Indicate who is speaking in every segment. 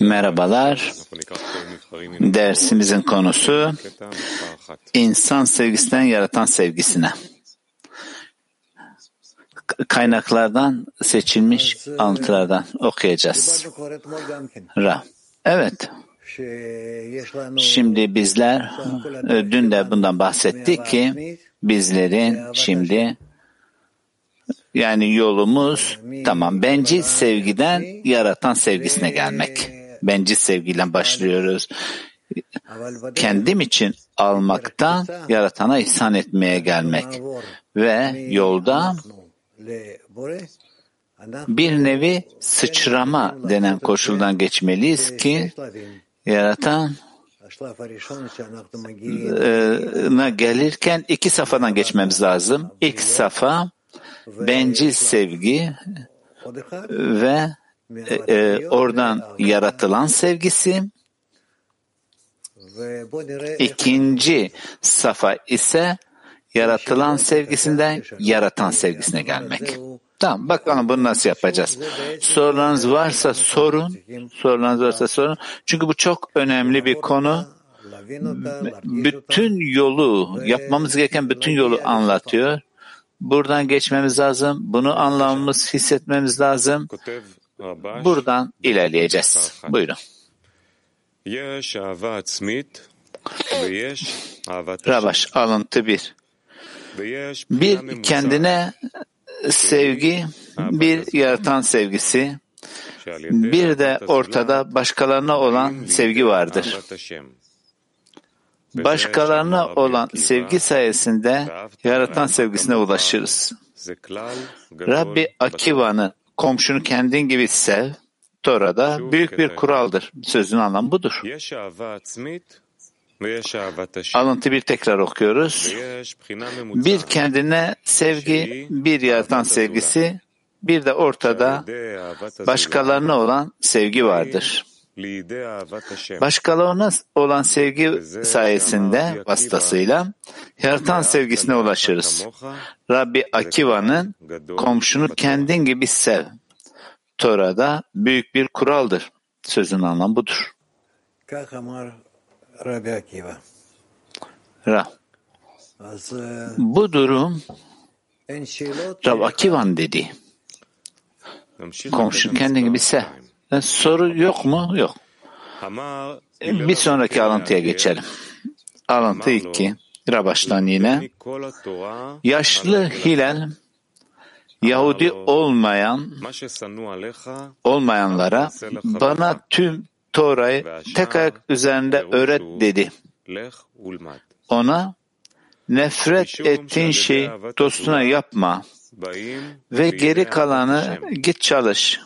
Speaker 1: Merhabalar. Dersimizin konusu insan sevgisinden yaratan sevgisine. Kaynaklardan seçilmiş alıntılardan okuyacağız. Ra. Evet. Şimdi bizler dün de bundan bahsettik ki bizlerin şimdi yani yolumuz tamam. Bencil sevgiden yaratan sevgisine gelmek. Bencil sevgiyle başlıyoruz. Kendim için almaktan yaratana ihsan etmeye gelmek. Ve yolda bir nevi sıçrama denen koşuldan geçmeliyiz ki yaratan na gelirken iki safadan geçmemiz lazım. İlk safa bencil sevgi ve e, oradan yaratılan sevgisi. İkinci safa ise yaratılan sevgisinden yaratan sevgisine gelmek. Tamam bakalım bunu nasıl yapacağız. Sorularınız varsa sorun. Sorularınız varsa sorun. Çünkü bu çok önemli bir konu. Bütün yolu, yapmamız gereken bütün yolu anlatıyor. Buradan geçmemiz lazım. Bunu anlamamız, hissetmemiz lazım. Buradan ilerleyeceğiz. Buyurun. Rabaş alıntı bir. Bir kendine sevgi, bir yaratan sevgisi, bir de ortada başkalarına olan sevgi vardır. Başkalarına olan sevgi sayesinde yaratan sevgisine ulaşırız. Rabbi Akiva'nı komşunu kendin gibi sev, Tora'da büyük bir kuraldır. Sözün anlamı budur. Alıntı bir tekrar okuyoruz. Bir kendine sevgi, bir yaratan sevgisi, bir de ortada başkalarına olan sevgi vardır. Başkalarına olan sevgi sayesinde vasıtasıyla yaratan sevgisine ulaşırız. Rabbi Akiva'nın komşunu kendin gibi sev. Tora'da büyük bir kuraldır. Sözün anlamı budur. Ra. Bu durum Rabbi Akivan dedi. Komşun kendin gibi sev. Soru yok mu? Yok. Bir sonraki alıntıya geçelim. Alıntı 2. Rabaş'tan yine. Yaşlı Hilal Yahudi olmayan olmayanlara bana tüm Tora'yı tek ayak üzerinde öğret dedi. Ona nefret ettiğin şey dostuna yapma ve geri kalanı git çalış.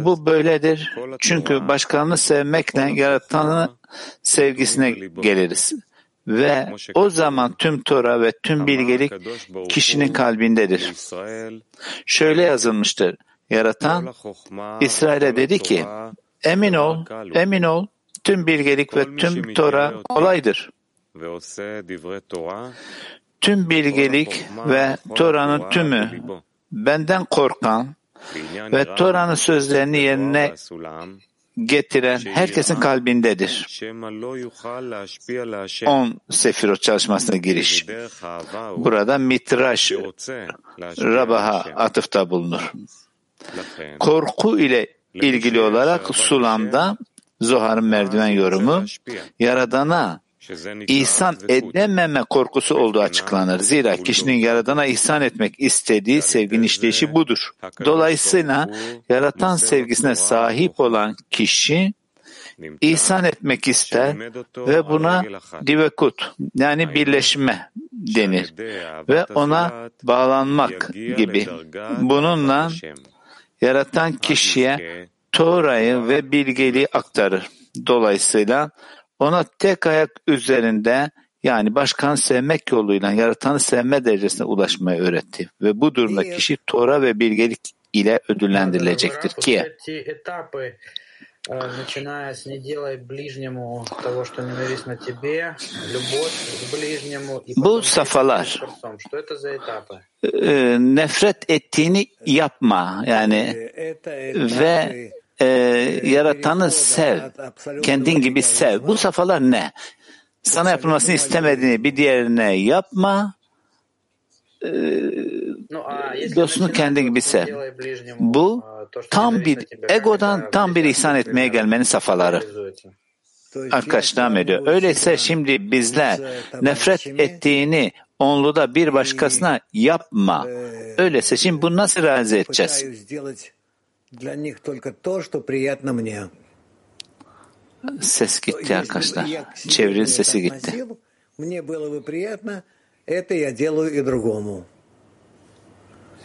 Speaker 1: Bu böyledir. Çünkü başkalarını sevmekle yaratanın sevgisine geliriz. Ve o zaman tüm Tora ve tüm bilgelik kişinin kalbindedir. Şöyle yazılmıştır. Yaratan İsrail'e dedi ki, emin ol, emin ol, tüm bilgelik ve tüm Tora kolaydır. Tüm bilgelik ve Tora'nın tümü benden korkan ve Tora'nın sözlerini yerine getiren herkesin kalbindedir. 10 Sefirot çalışmasına giriş. Burada Mitraş Rabah'a atıfta bulunur. Korku ile ilgili olarak Sulam'da Zohar'ın merdiven yorumu Yaradan'a ihsan edememe korkusu olduğu açıklanır. Zira kişinin Yaradan'a ihsan etmek istediği sevginin işleyişi budur. Dolayısıyla yaratan sevgisine sahip olan kişi ihsan etmek ister ve buna divekut yani birleşme denir ve ona bağlanmak gibi. Bununla yaratan kişiye Tora'yı ve bilgeliği aktarır. Dolayısıyla ona tek ayak üzerinde yani başkanı sevmek yoluyla yaratanı sevme derecesine ulaşmayı öğretti. Ve bu durumda kişi Tora ve bilgelik ile ödüllendirilecektir ki
Speaker 2: начиная с «не делай ближнему того, что ненавистно тебе», «любовь к ближнему» и
Speaker 1: Bu safhalar
Speaker 2: Что это за этапы?
Speaker 1: nefret ettiğini yapma yani ve e, yaratanı sev, kendin gibi sev. Bu safhalar ne? Sana yapılmasını istemediğini bir diğerine yapma, e, dostunu kendi gibi sev. Bu tam bir egodan tam bir ihsan etmeye gelmenin safhaları. Arkadaş devam ediyor. Öyleyse şimdi bizler nefret ettiğini onluda bir başkasına yapma. Öyleyse şimdi bunu nasıl realize edeceğiz? Ses gitti arkadaşlar. Çevrenin sesi gitti.
Speaker 3: это я делаю и другому.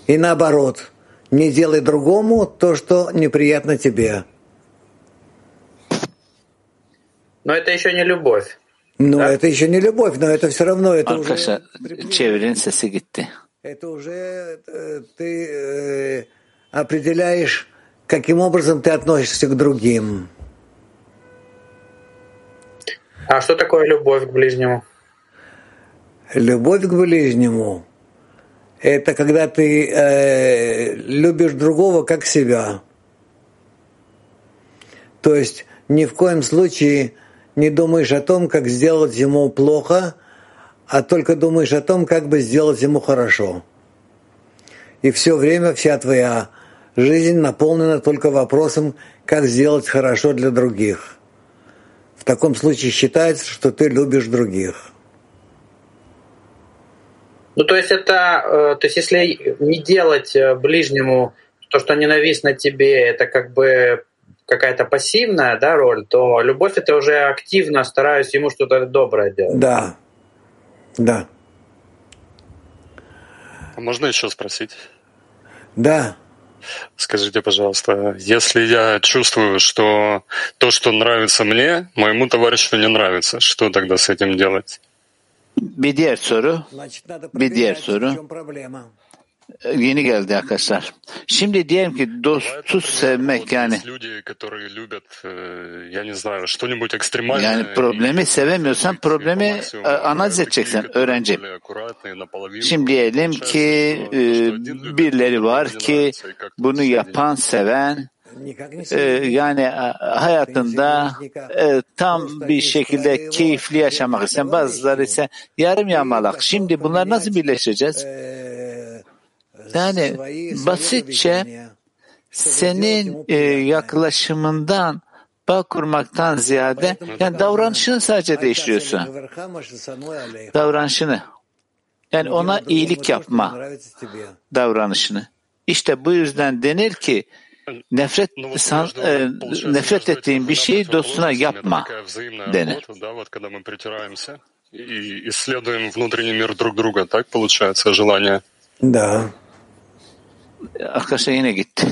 Speaker 3: И наоборот, не делай другому то, что неприятно тебе.
Speaker 2: Но это еще не любовь.
Speaker 3: Ну, да? это еще не любовь, но это все равно, это
Speaker 1: Arkadaşlar,
Speaker 3: уже...
Speaker 1: çevrenin sesi gitti.
Speaker 3: Это уже э, ты э, определяешь, каким образом ты относишься к другим.
Speaker 2: А что такое любовь к ближнему?
Speaker 3: Любовь к ближнему – это когда ты э, любишь другого как себя. То есть ни в коем случае не думаешь о том, как сделать ему плохо, а только думаешь о том, как бы сделать ему хорошо. И все время вся твоя жизнь наполнена только вопросом, как сделать хорошо для других. В таком случае считается, что ты любишь других.
Speaker 2: Ну, то есть это, э, то есть если не делать э, ближнему то, что ненавистно тебе, это как бы какая-то пассивная да, роль, то любовь это уже активно стараюсь ему что-то доброе делать.
Speaker 3: Да, да.
Speaker 4: А можно еще спросить?
Speaker 3: Да.
Speaker 4: Скажите, пожалуйста, если я чувствую, что то, что нравится мне, моему товарищу не нравится, что тогда с этим делать?
Speaker 1: Bir diğer soru, bir diğer soru. Yeni geldi arkadaşlar. Şimdi diyelim ki dostu sevmek yani yani problemi sevemiyorsan problemi analiz edeceksin öğrenci. Şimdi diyelim ki birileri var ki bunu yapan seven e, yani hayatında e, tam bir şekilde keyifli yaşamak isteyen bazıları ise yarım yamalak. Şimdi bunlar nasıl birleşeceğiz? Yani basitçe senin e, yaklaşımından bağ kurmaktan ziyade yani davranışını sadece değiştiriyorsun. Davranışını. Yani ona iyilik yapma davranışını. İşte bu yüzden denir ki nefret san, e, nefret ettiğin bir şeyi dostuna yapma denir.
Speaker 4: И исследуем внутренний мир друг друга, так получается желание?
Speaker 3: Да.
Speaker 1: arkadaşlar yine gitti.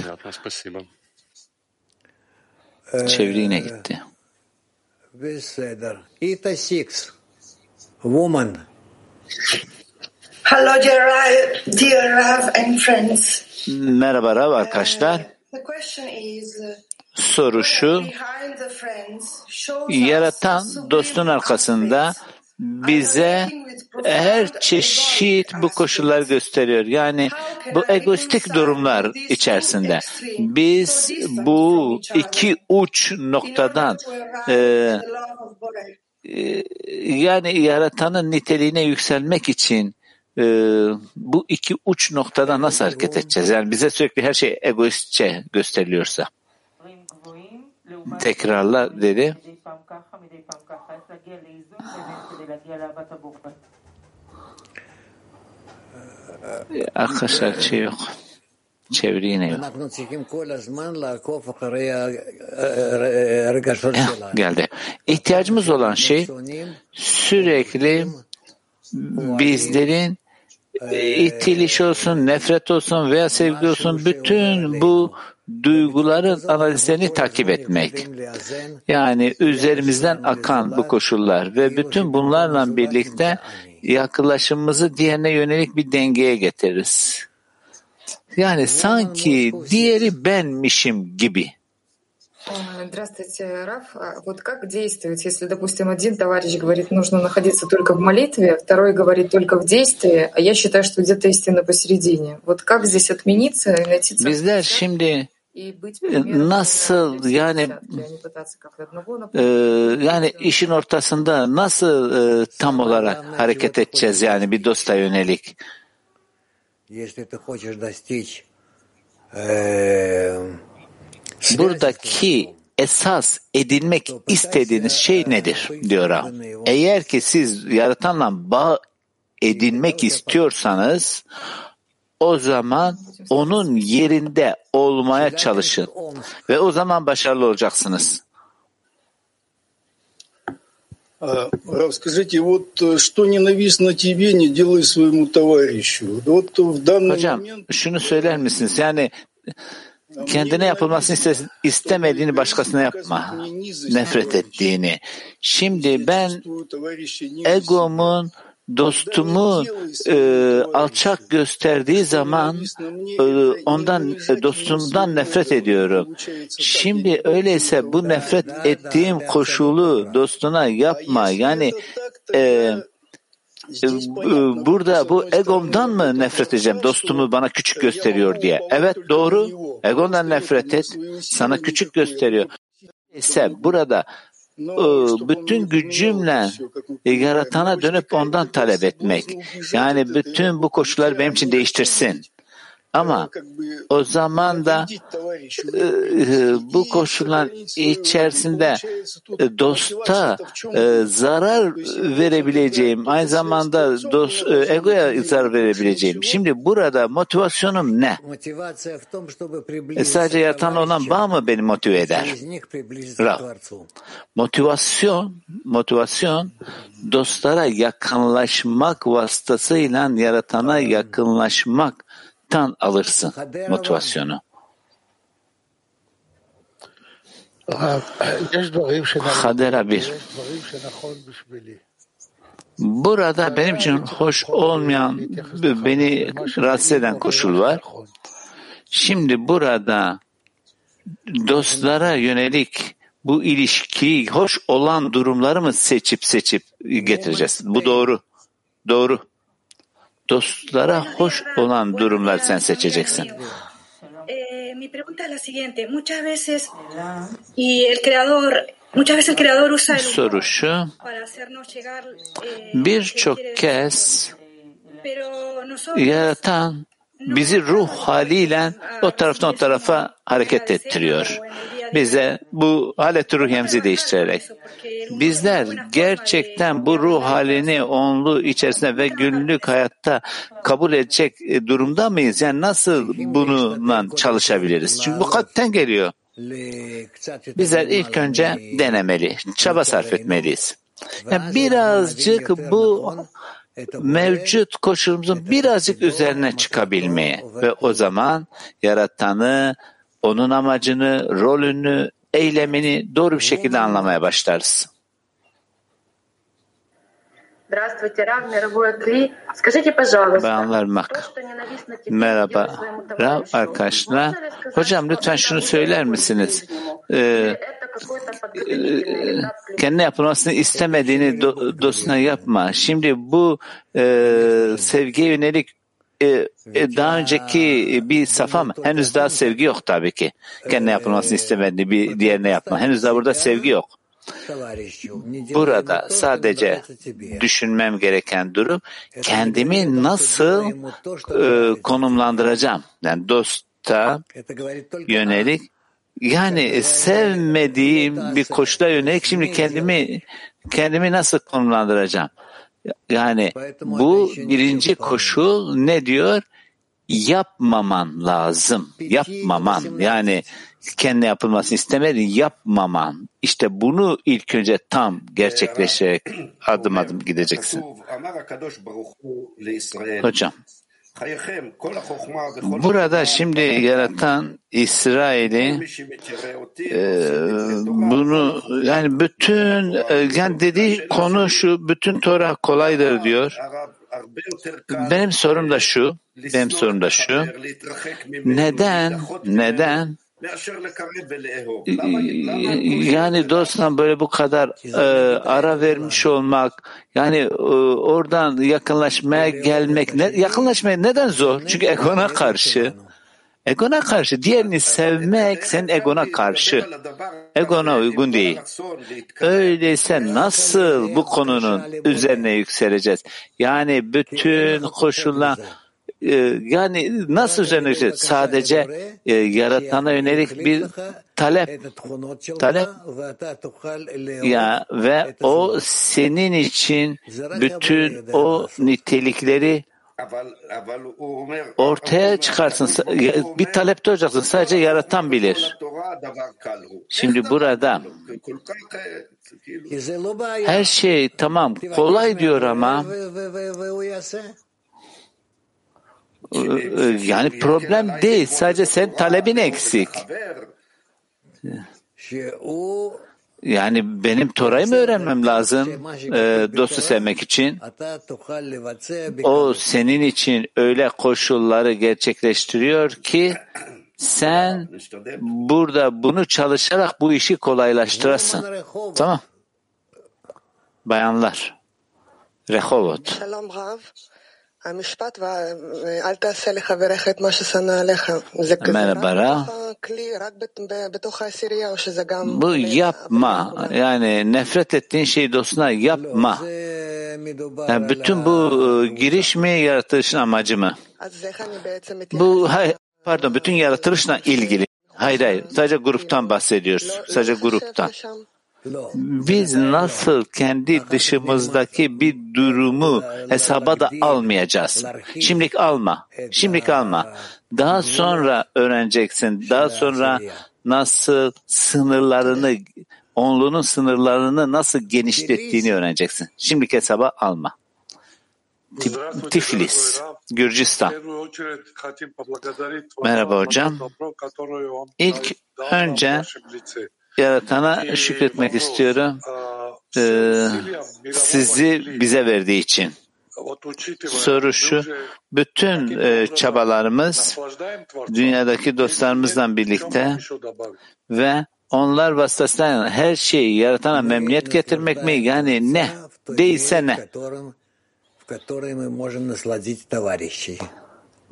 Speaker 4: Ee,
Speaker 1: Çeviri yine gitti.
Speaker 3: E, Ita six. Woman.
Speaker 5: Hello dear dear Rav and friends.
Speaker 1: Merhaba Rav uh, arkadaşlar. Uh, Soru şu, yaratan dostun arkasında bize her çeşit bu koşullar gösteriyor. Yani bu egoistik durumlar içerisinde biz bu iki uç noktadan e, yani yaratanın niteliğine yükselmek için e, bu iki uç noktada nasıl hareket edeceğiz? Yani bize sürekli her şey egoistçe gösteriliyorsa. Tekrarla dedi. Arkadaşlar şey yok. Çeviri yine yok. Geldi. İhtiyacımız olan şey sürekli bizlerin itiliş olsun, nefret olsun veya sevgi olsun bütün bu duyguların analizlerini takip etmek. Yani üzerimizden akan bu koşullar ve bütün bunlarla birlikte yaklaşımımızı diğerine yönelik bir dengeye getiririz. Yani sanki diğeri benmişim gibi.
Speaker 6: Здравствуйте, Раф. Вот как действовать, если, допустим, один товарищ говорит, нужно находиться только в молитве, второй говорит только в действии, а я считаю, что где-то истина посередине. Вот как здесь отмениться и найти
Speaker 1: şimdi nasıl yani e, yani işin ortasında nasıl e, tam olarak hareket edeceğiz yani bir dosta yönelik? Buradaki esas edinmek istediğiniz şey nedir diyor Rab. Eğer ki siz yaratanla bağ edinmek istiyorsanız o zaman onun yerinde olmaya çalışın ve o zaman başarılı olacaksınız.
Speaker 7: Рав, скажите, вот что ненавистно тебе, не делай своему товарищу. Вот в данный
Speaker 1: Hocam,
Speaker 7: момент...
Speaker 1: şunu söyler misiniz? Yani kendine yapılmasını istemediğini başkasına yapma. Nefret ettiğini. Şimdi ben egomun dostumu e, alçak gösterdiği zaman e, ondan e, dostumdan nefret ediyorum. Şimdi öyleyse bu nefret ettiğim koşulu dostuna yapma. Yani e, burada bu egomdan mı nefret edeceğim? Dostumu bana küçük gösteriyor diye. Evet doğru. Egondan nefret et. Sana küçük gösteriyor. ise burada bütün gücümle yaratana dönüp ondan talep etmek. Yani bütün bu koşulları benim için değiştirsin. Ama o zaman da bu koşullar içerisinde dosta zarar verebileceğim, aynı zamanda dost, egoya zarar verebileceğim. Şimdi burada motivasyonum ne? E sadece yaratan olan bağ mı beni motive eder? Rab. Motivasyon, motivasyon dostlara yakınlaşmak vasıtasıyla yaratana yakınlaşmak tan alırsın motivasyonu. Hadera bir. Burada benim için hoş olmayan, beni rahatsız eden koşul var. Şimdi burada dostlara yönelik bu ilişkiyi hoş olan durumları mı seçip seçip getireceğiz? Bu doğru. Doğru dostlara hoş olan durumlar sen seçeceksin.
Speaker 5: Mi pregunta es la siguiente. Muchas veces y el creador Muchas veces el creador usa el
Speaker 1: soru şu. Birçok kez yaratan bizi ruh haliyle o taraftan o tarafa hareket ettiriyor. Bize bu halet ruhiyemizi değiştirerek. Bizler gerçekten bu ruh halini onlu içerisinde ve günlük hayatta kabul edecek e, durumda mıyız? Yani nasıl bununla çalışabiliriz? Çünkü bu kalpten geliyor. Bizler ilk önce denemeli, çaba sarf etmeliyiz. Yani birazcık bu mevcut koşulumuzun birazcık üzerine çıkabilmeye ve o zaman yaratanı, onun amacını, rolünü, eylemini doğru bir şekilde anlamaya başlarız. Bayanlar Mak. Merhaba. Rav arkadaşlar. Hocam lütfen şunu söyler misiniz? Ee, kendine yapılmasını istemediğini do, dostuna yapma. Şimdi bu e, sevgiye yönelik e, e, daha önceki bir safa mı? Henüz daha sevgi yok tabii ki. Kendine yapılmasını istemediği bir diğerine yapma. Henüz daha burada sevgi yok. Burada sadece düşünmem gereken durum kendimi nasıl e, konumlandıracağım. Yani dosta yönelik yani sevmediğim bir koşula yönelik şimdi kendimi kendimi nasıl konumlandıracağım? Yani bu birinci koşul ne diyor? Yapmaman lazım. Yapmaman. Yani kendi yapılmasını istemedin yapmaman. İşte bunu ilk önce tam gerçekleşerek adım adım gideceksin. Hocam. Burada şimdi yaratan İsrail'i e, bunu yani bütün e, yani dediği konu şu bütün Torah kolaydır diyor. Benim sorum da şu, benim sorum da şu. Neden, neden yani dostum böyle bu kadar e, ara vermiş olmak yani e, oradan yakınlaşmaya gelmek ne, yakınlaşmaya neden zor? Çünkü egona karşı. egona karşı. Diğerini sevmek senin egona karşı. Egona uygun değil. Öyleyse nasıl bu konunun üzerine yükseleceğiz? Yani bütün koşullar ee, yani nasıl üzerine şey? sadece e, yaratana yönelik bir talep talep ya ve o senin için bütün o nitelikleri ortaya çıkarsın. Bir talepte olacaksın. Sadece yaratan bilir. Şimdi burada her şey tamam kolay diyor ama ee, yani problem değil. Sadece sen talebin eksik. Yani benim Tora'yı mı öğrenmem lazım e, dostu sevmek için? O senin için öyle koşulları gerçekleştiriyor ki sen burada bunu çalışarak bu işi kolaylaştırasın. Tamam. Bayanlar. Rehovot. Merhaba. Bu yapma. Yani nefret ettiğin şeyi dostuna yapma. Yani bütün bu giriş mi yaratılışın amacı mı? Bu hayır, pardon bütün yaratılışla ilgili. Hayır hayır sadece gruptan bahsediyoruz. Sadece gruptan. Biz nasıl kendi dışımızdaki bir durumu hesaba da almayacağız. Şimdilik alma. Şimdilik alma. Daha sonra öğreneceksin. Daha sonra nasıl sınırlarını, onluğunun sınırlarını nasıl genişlettiğini öğreneceksin. Şimdilik hesaba alma. Tiflis, Gürcistan. Merhaba hocam. İlk önce Yaratana şükretmek istiyorum. Ee, sizi bize verdiği için. Soru şu, bütün e, çabalarımız dünyadaki dostlarımızla birlikte ve onlar vasıtasıyla her şeyi yaratana memnuniyet getirmek mi? Yani ne? Değilse ne?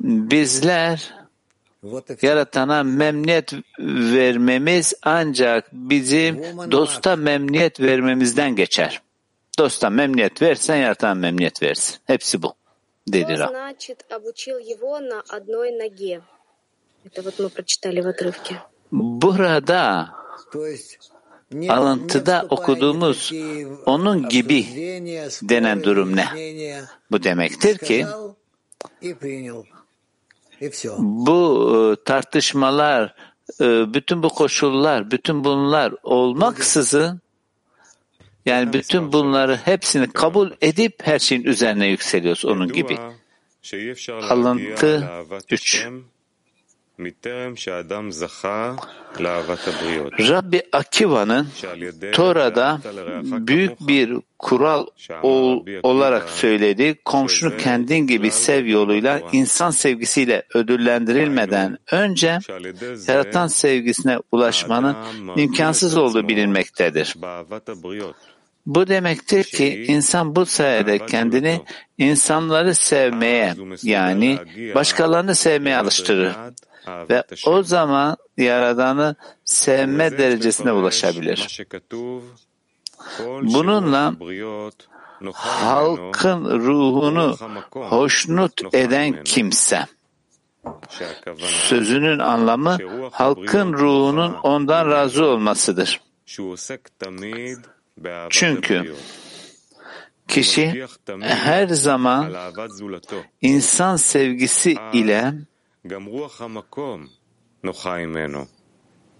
Speaker 1: Bizler yaratana memnuniyet vermemiz ancak bizim dosta memnuniyet vermemizden geçer. Dosta memnuniyet versen yaratana memnuniyet versin. Hepsi bu. Dedi Rab. Burada alıntıda okuduğumuz onun gibi denen durum ne? Bu demektir ki bu e, tartışmalar, e, bütün bu koşullar, bütün bunlar olmaksızın yani bütün bunları hepsini kabul edip her şeyin üzerine yükseliyoruz onun gibi. Alıntı 3 Rabbi Akiva'nın Tora'da büyük bir kural ol, olarak söylediği komşunu kendin gibi sev yoluyla insan sevgisiyle ödüllendirilmeden önce yaratan sevgisine ulaşmanın imkansız olduğu bilinmektedir. Bu demektir ki insan bu sayede kendini insanları sevmeye yani başkalarını sevmeye alıştırır ve o zaman Yaradan'ı sevme derecesine ulaşabilir. Bununla halkın ruhunu hoşnut eden kimse. Sözünün anlamı halkın ruhunun ondan razı olmasıdır. Çünkü kişi her zaman insan sevgisi ile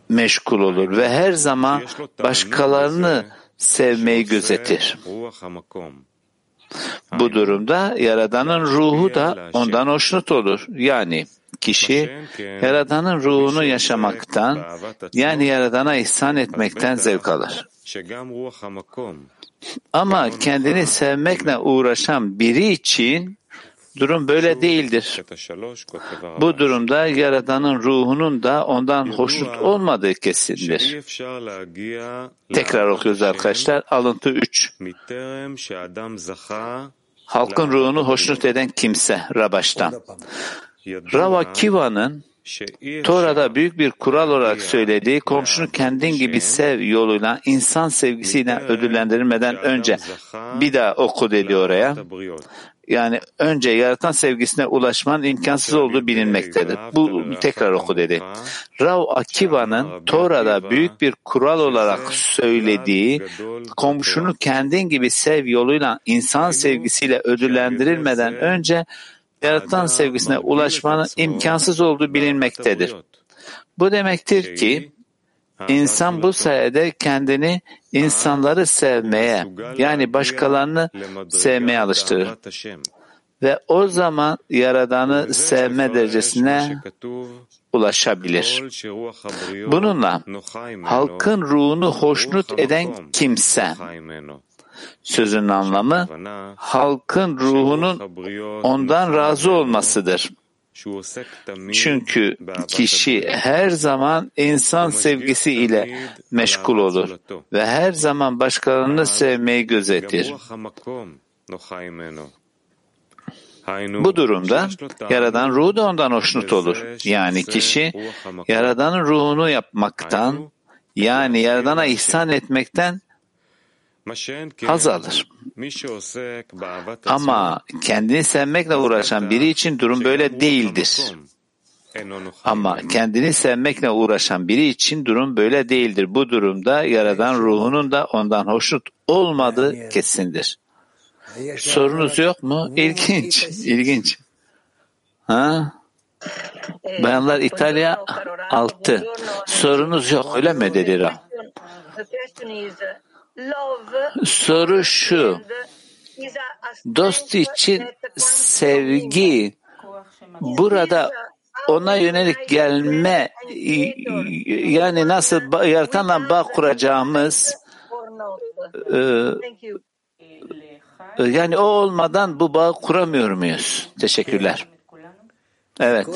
Speaker 1: meşgul olur ve her zaman başkalarını sevmeyi gözetir. Bu durumda Yaradan'ın ruhu da ondan hoşnut olur. Yani kişi Yaradan'ın ruhunu yaşamaktan yani Yaradan'a ihsan etmekten zevk alır. Ama kendini sevmekle uğraşan biri için Durum böyle değildir. Bu durumda Yaradan'ın ruhunun da ondan hoşnut olmadığı kesindir. Tekrar okuyoruz arkadaşlar. Alıntı 3. Halkın ruhunu hoşnut eden kimse Rabaş'tan. Rava Kiva'nın Tora'da büyük bir kural olarak söylediği komşunu kendin gibi sev yoluyla insan sevgisiyle ödüllendirilmeden önce bir daha oku dedi oraya. Yani önce yaratan sevgisine ulaşmanın imkansız olduğu bilinmektedir. Bu tekrar oku dedi. Rav Akiva'nın Tora'da büyük bir kural olarak söylediği komşunu kendin gibi sev yoluyla insan sevgisiyle ödüllendirilmeden önce yaratan sevgisine ulaşmanın imkansız olduğu bilinmektedir. Bu demektir ki insan bu sayede kendini insanları sevmeye yani başkalarını sevmeye alıştırır. Ve o zaman Yaradan'ı sevme derecesine ulaşabilir. Bununla halkın ruhunu hoşnut eden kimse. Sözün anlamı halkın ruhunun ondan razı olmasıdır. Çünkü kişi her zaman insan sevgisi ile meşgul olur ve her zaman başkalarını sevmeyi gözetir. Bu durumda Yaradan ruhu da ondan hoşnut olur. Yani kişi Yaradan'ın ruhunu yapmaktan, yani Yaradan'a ihsan etmekten haz alır. Ama kendini sevmekle uğraşan biri için durum böyle değildir. Ama kendini sevmekle uğraşan biri için durum böyle değildir. Bu durumda Yaradan ruhunun da ondan hoşnut olmadığı kesindir. Sorunuz yok mu? İlginç, ilginç. Ha? Bayanlar İtalya 6. Sorunuz yok öyle mi dedi Ra? Soru şu, dost için sevgi burada ona yönelik gelme yani nasıl yaratanla bağ kuracağımız e, yani o olmadan bu bağı kuramıyor muyuz? Teşekkürler. Evet.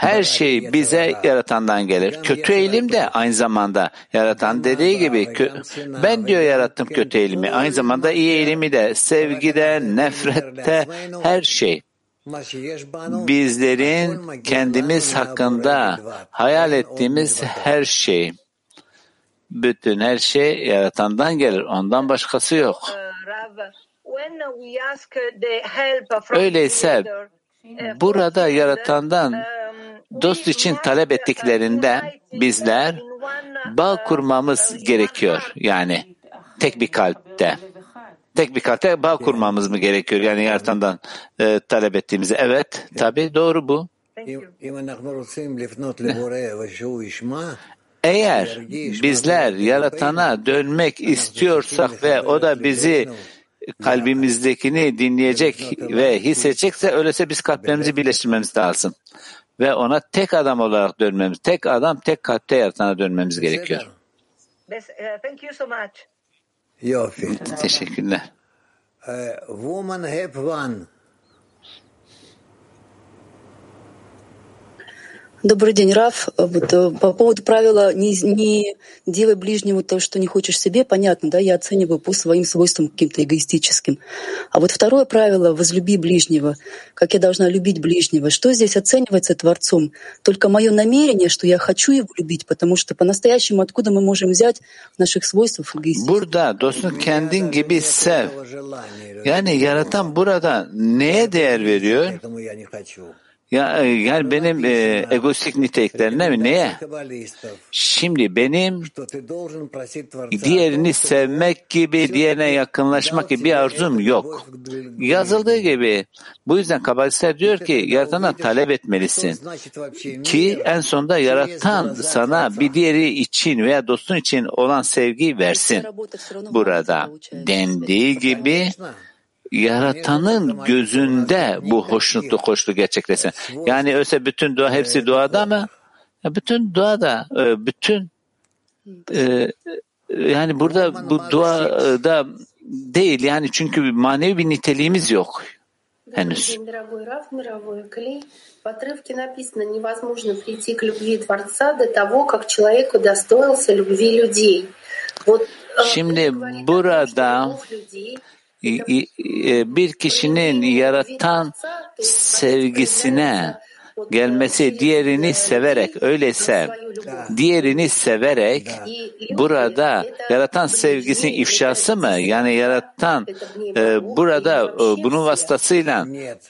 Speaker 1: Her şey bize yaratandan gelir. Kötü eğilim de aynı zamanda yaratan dediği gibi ben diyor yarattım kötü eğilimi. Aynı zamanda iyi eğilimi de sevgide, nefrette her şey. Bizlerin kendimiz hakkında hayal ettiğimiz her şey. Bütün her şey yaratandan gelir. Ondan başkası yok. Öyleyse burada yaratandan dost için talep ettiklerinde bizler bağ kurmamız gerekiyor. Yani tek bir kalpte. Tek bir kalpte bağ kurmamız mı gerekiyor? Yani yaratandan e, talep ettiğimizde. Evet, tabi doğru bu. Eğer bizler yaratana dönmek istiyorsak ve o da bizi kalbimizdekini dinleyecek ve hissedecekse öyleyse biz kalplerimizi birleştirmemiz lazım ve ona tek adam olarak dönmemiz, tek adam, tek kalpte yaratana dönmemiz gerekiyor.
Speaker 5: Thank you so much.
Speaker 1: Teşekkürler.
Speaker 3: Woman have one.
Speaker 8: Добрый день, Раф. Вот, э, по поводу правила не, не делай ближнему то, что не хочешь себе, понятно, да, я оцениваю по своим свойствам каким-то эгоистическим. А вот второе правило — возлюби ближнего, как я должна любить ближнего. Что здесь оценивается Творцом? Только мое намерение, что я хочу его любить, потому что по-настоящему откуда мы можем взять наших свойств эгоистических?
Speaker 1: Burada dostun kendin gibi? Ya, yani benim e, egoistik niteliklerine mi? Neye? Şimdi benim diğerini sevmek gibi, diğerine yakınlaşmak gibi bir arzum yok. Yazıldığı gibi. Bu yüzden kabalistler diyor ki yaratana talep etmelisin. Ki en sonunda yaratan sana bir diğeri için veya dostun için olan sevgi versin. Burada dendiği gibi yaratanın gözünde bu hoşnutluk hoşluğu gerçekleşsin. Yani öyleyse bütün dua hepsi duada mı? Bütün duada, bütün yani burada bu duada değil yani çünkü manevi bir niteliğimiz yok henüz.
Speaker 9: В отрывке написано, невозможно прийти к любви Творца до того, как человек удостоился любви людей.
Speaker 1: Вот, Şimdi burada bir kişinin yaratan sevgisine gelmesi diğerini severek öyleyse diğerini severek burada yaratan sevgisinin ifşası mı? Yani yaratan e, burada e, bunun vasıtasıyla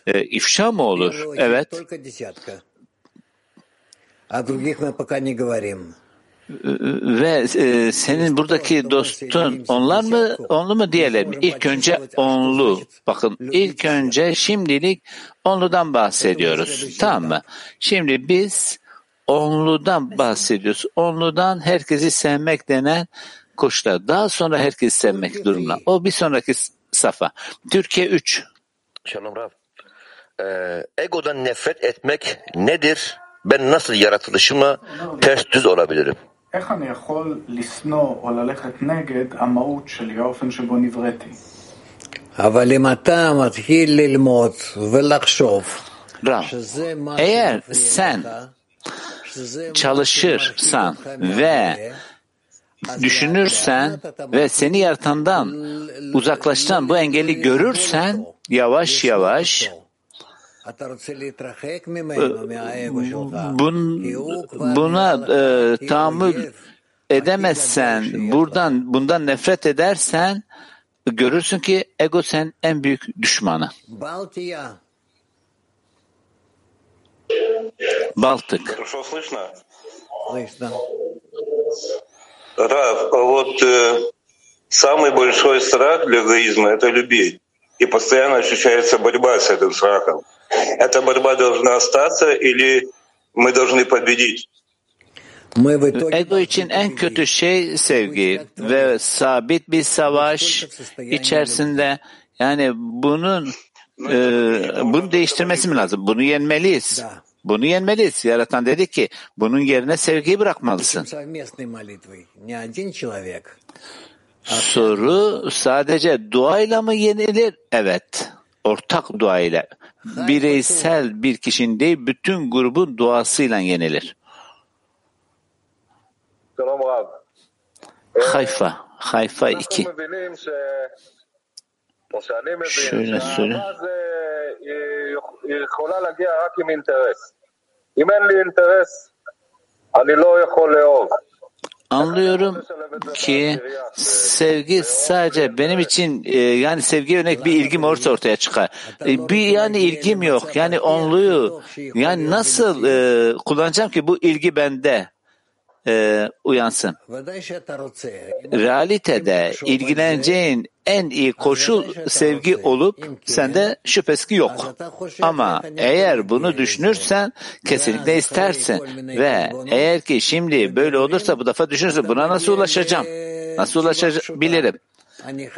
Speaker 1: e, ifşa mı olur? Evet ve e, senin buradaki dostun onlar mı onlu mu diyelim mi? İlk önce onlu. Bakın ilk önce şimdilik onludan bahsediyoruz. Tamam mı? Şimdi biz onludan bahsediyoruz. Onludan herkesi sevmek denen koşullar. Daha sonra herkesi sevmek durumunda. O bir sonraki safa. Türkiye 3.
Speaker 10: Şalom Rav. Ee, egodan nefret etmek nedir? Ben nasıl yaratılışıma ters düz olabilirim? איך אני יכול לשנוא או ללכת נגד המהות שלי, האופן שבו נבראתי?
Speaker 3: אבל אם אתה מתחיל ללמוד ולחשוב
Speaker 1: שזה מה eğer sen çalışırsan ve düşünürsen ve seni yaratandan uzaklaştıran bu engeli görürsen yavaş yavaş Bun, buna e, tahammül edemezsen, buradan bundan nefret edersen görürsün ki ego sen en büyük düşmanı. Baltık.
Speaker 11: Рав, а вот э, самый большой страх для эгоизма – это любить. И постоянно ощущается борьба с этим страхом. Эта борьба должна остаться или мы должны победить?
Speaker 1: Ego için en kötü şey sevgi ve sabit bir savaş içerisinde yani bunun e, bunu değiştirmesi mi lazım? Bunu yenmeliyiz. Bunu yenmeliyiz. Yaratan dedi ki bunun yerine sevgiyi bırakmalısın. Soru sadece duayla mı yenilir? Evet ortak dua ile bireysel bir kişinin değil bütün grubun duasıyla yenilir. Hayfa, Hayfa 2. Şöyle söyle. אם אין לי אינטרס, אני לא יכול לאהוב. Anlıyorum ki sevgi sadece benim için e, yani sevgi yönelik bir ilgim olursa ortaya çıkar. E, bir yani ilgim yok. Yani onluyu yani nasıl e, kullanacağım ki bu ilgi bende e, uyansın. Realitede ilgileneceğin en iyi koşul sevgi olup sende şüphesi yok. Ama eğer bunu düşünürsen kesinlikle istersin ve eğer ki şimdi böyle olursa bu defa düşünürsen buna nasıl ulaşacağım? Nasıl ulaşabilirim?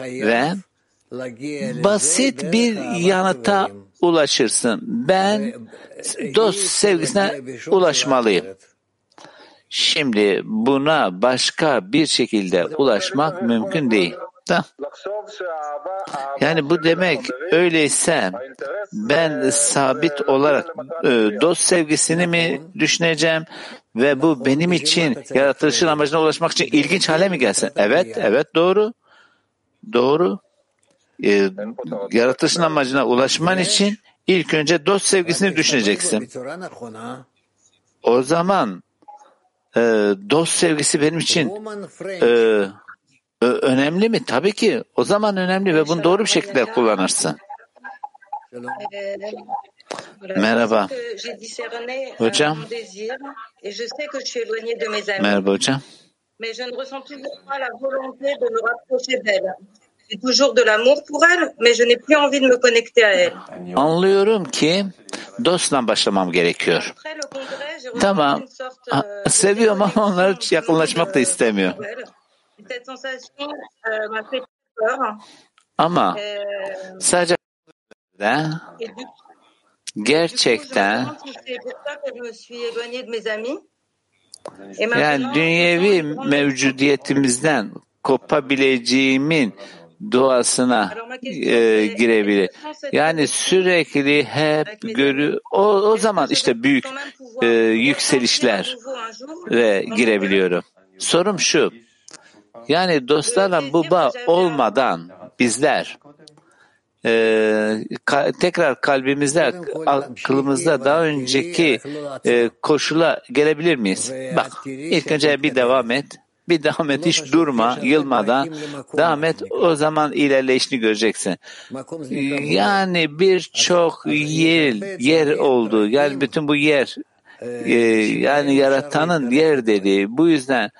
Speaker 1: Ve basit bir yanıta ulaşırsın. Ben dost sevgisine ulaşmalıyım. Şimdi buna başka bir şekilde ulaşmak mümkün değil. Da. Yani bu demek öyleyse ben sabit olarak e, dost sevgisini mi düşüneceğim ve bu benim için yaratılışın amacına ulaşmak için ilginç hale mi gelsin? Evet, evet doğru. Doğru. E, yaratılışın amacına ulaşman için ilk önce dost sevgisini düşüneceksin. O zaman e, dost sevgisi benim için e, önemli mi? Tabii ki. O zaman önemli ve bunu doğru bir şekilde kullanırsın. Merhaba. Hocam. Merhaba hocam. J'ai toujours de l'amour pour elle, mais je n'ai plus envie de me connecter à elle. Anlıyorum ki dostla başlamam gerekiyor. Tamam. Seviyorum ama onlara yakınlaşmak da istemiyor. Ama sadece de gerçekten yani dünyevi mevcudiyetimizden kopabileceğimin doğasına e, girebilir. Yani sürekli hep görü o, o zaman işte büyük e, yükselişler ve girebiliyorum. Sorum şu. Yani dostlarla bu bağ olmadan bizler e, ka, tekrar kalbimizde, aklımızda daha önceki e, koşula gelebilir miyiz? Bak, ilk önce bir devam et. Bir devam et, hiç durma, yılmadan devam et. O zaman ilerleyişini göreceksin. Yani birçok yer, yer oldu. Yani bütün bu yer, e, yani yaratanın yer dediği. Bu yüzden